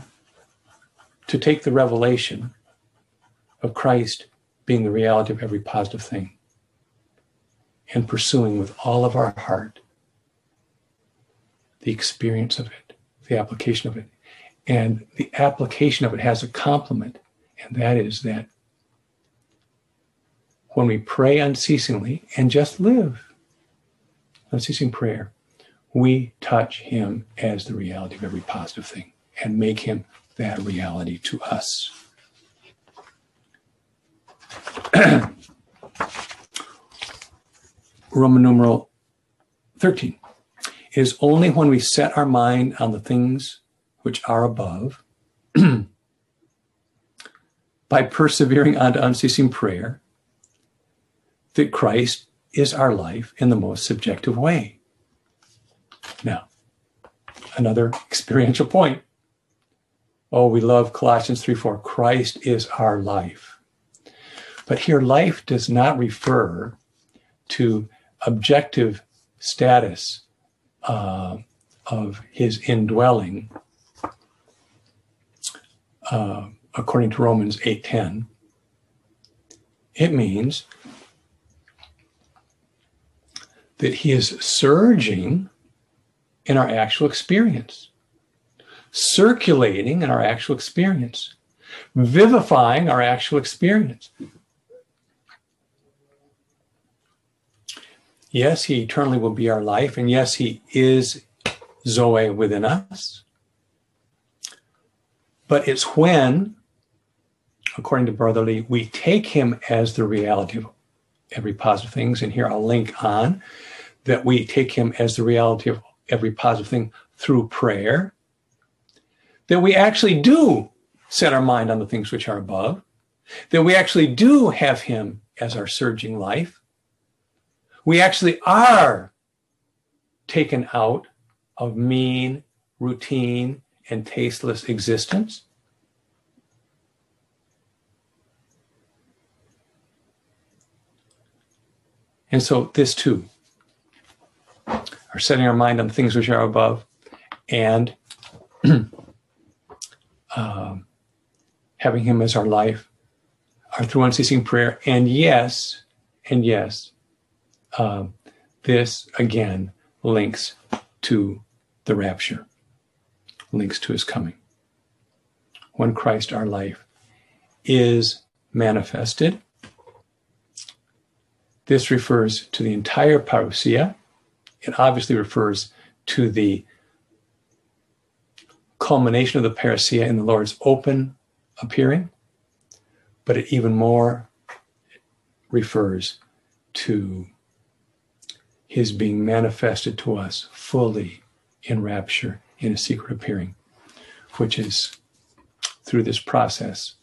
to take the revelation of Christ being the reality of every positive thing and pursuing with all of our heart the experience of it, the application of it. And the application of it has a complement, and that is that when we pray unceasingly and just live unceasing prayer, we touch him as the reality of every positive thing and make him that reality to us. Roman numeral 13 is only when we set our mind on the things which are above by persevering unto unceasing prayer that Christ is our life in the most subjective way. Now, another experiential point. Oh, we love Colossians 3 4. Christ is our life. But here, life does not refer to objective status uh, of his indwelling, uh, according to Romans 8:10. It means that he is surging in our actual experience, circulating in our actual experience, vivifying our actual experience. Yes, he eternally will be our life, and yes, he is Zoe within us. But it's when, according to Brother Lee, we take him as the reality of every positive things, and here I'll link on that we take him as the reality of every positive thing through prayer, that we actually do set our mind on the things which are above, that we actually do have him as our surging life. We actually are taken out of mean, routine, and tasteless existence. And so, this too are setting our mind on things which are above and um, having Him as our life, our through unceasing prayer. And yes, and yes, um, this again links to the rapture, links to His coming. When Christ, our life, is manifested, this refers to the entire parousia, it obviously refers to the culmination of the parousia in the Lord's open appearing, but it even more refers to his being manifested to us fully in rapture in a secret appearing, which is through this process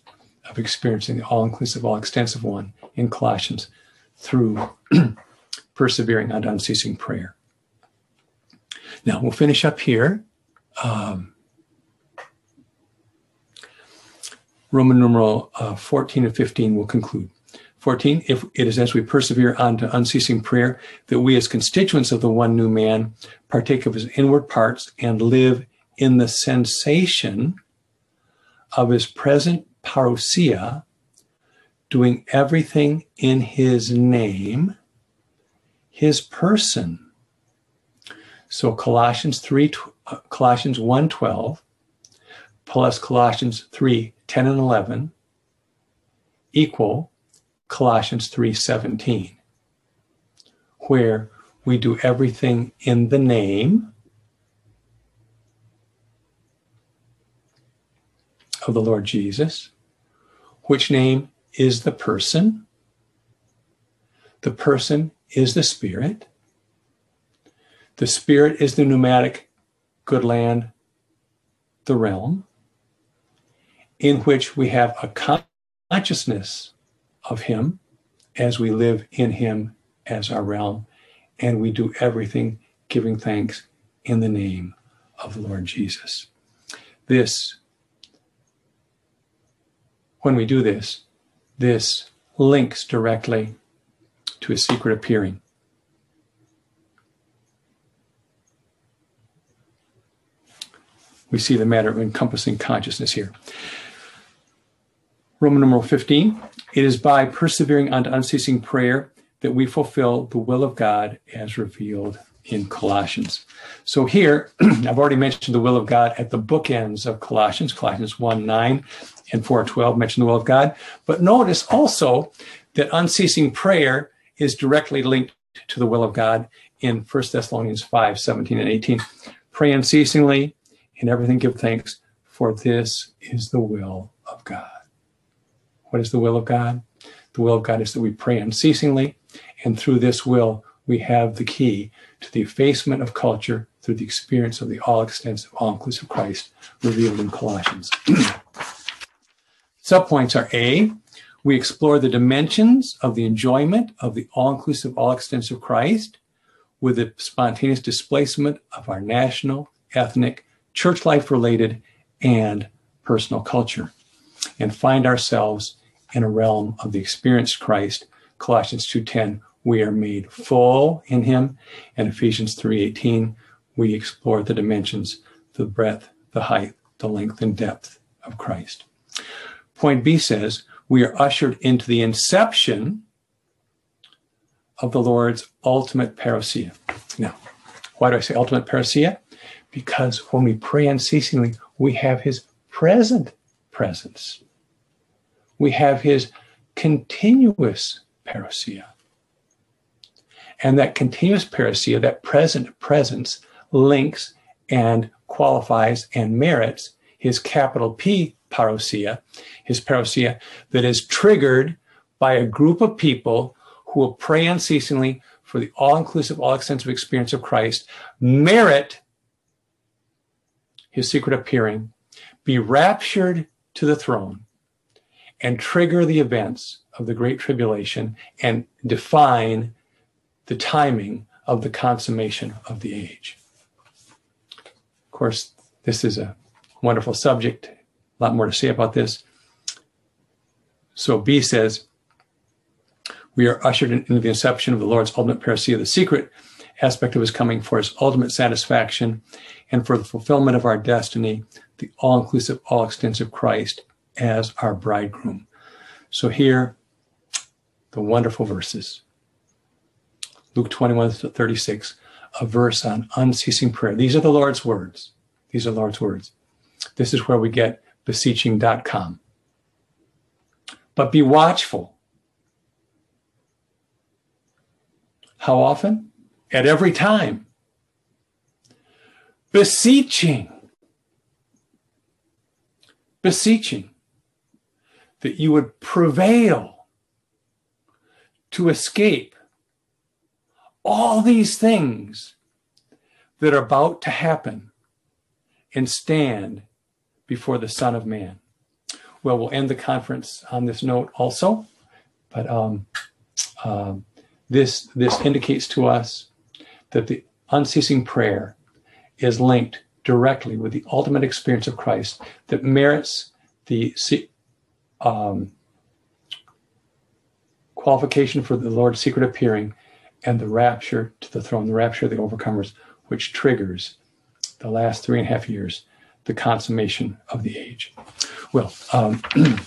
of experiencing the all inclusive, all extensive one in Colossians through persevering and unceasing prayer. Now we'll finish up here. Um, Roman numeral uh, 14 and 15 will conclude. 14, if it is as we persevere on to unceasing prayer that we as constituents of the one new man partake of his inward parts and live in the sensation of his present parousia, doing everything in his name, his person, so Colossians 3, uh, Colossians 1 12 plus Colossians 3 10 and 11 equal Colossians 3 17, where we do everything in the name of the Lord Jesus, which name is the person. The person is the Spirit. The spirit is the pneumatic good land, the realm, in which we have a consciousness of Him as we live in Him as our realm, and we do everything giving thanks in the name of the Lord Jesus. This, when we do this, this links directly to a secret appearing. We see the matter of encompassing consciousness here. Roman numeral 15, it is by persevering unto unceasing prayer that we fulfill the will of God as revealed in Colossians. So here, I've already mentioned the will of God at the bookends of Colossians, Colossians 1 9 and 4 12 mention the will of God. But notice also that unceasing prayer is directly linked to the will of God in 1 Thessalonians 5 17 and 18. Pray unceasingly, in everything give thanks, for this is the will of God. What is the will of God? The will of God is that we pray unceasingly, and through this will, we have the key to the effacement of culture through the experience of the all extensive, all inclusive Christ revealed in Colossians. Subpoints are A, we explore the dimensions of the enjoyment of the all inclusive, all extensive Christ with the spontaneous displacement of our national, ethnic, church life related, and personal culture, and find ourselves in a realm of the experienced Christ. Colossians 2:10, we are made full in him, and Ephesians 3:18, we explore the dimensions, the breadth, the height, the length and depth of Christ. Point B says, we are ushered into the inception of the Lord's ultimate parousia. Now, why do I say ultimate parousia? Because when we pray unceasingly, we have his present presence. We have his continuous parousia. And that continuous parousia, that present presence, links and qualifies and merits his capital P parousia, his parousia that is triggered by a group of people who will pray unceasingly for the all inclusive, all extensive experience of Christ, merit his secret appearing, be raptured to the throne, and trigger the events of the Great Tribulation and define the timing of the consummation of the age. Of course, this is a wonderful subject, a lot more to say about this. So B says, we are ushered into the inception of the Lord's ultimate parousia, the secret aspect of his coming for his ultimate satisfaction and for the fulfillment of our destiny, the all inclusive, all extensive Christ as our bridegroom. So here, the wonderful verses Luke 21 to 36, a verse on unceasing prayer. These are the Lord's words. These are the Lord's words. This is where we get beseeching.com. But be watchful How often? At every time. Beseeching. Beseeching that you would prevail to escape all these things that are about to happen and stand before the Son of Man. Well, we'll end the conference on this note also, but um, um, this, this indicates to us that the unceasing prayer is linked directly with the ultimate experience of Christ that merits the um, qualification for the Lord's secret appearing and the rapture to the throne, the rapture of the overcomers, which triggers the last three and a half years, the consummation of the age. Well, um,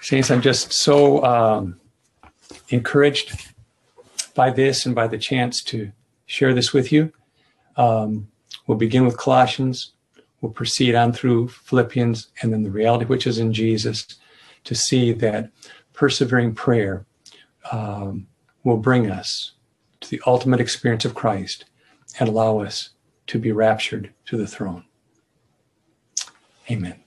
Saints, I'm just so um, encouraged by this and by the chance to share this with you. Um, we'll begin with Colossians. We'll proceed on through Philippians and then the reality which is in Jesus to see that persevering prayer um, will bring us to the ultimate experience of Christ and allow us to be raptured to the throne. Amen.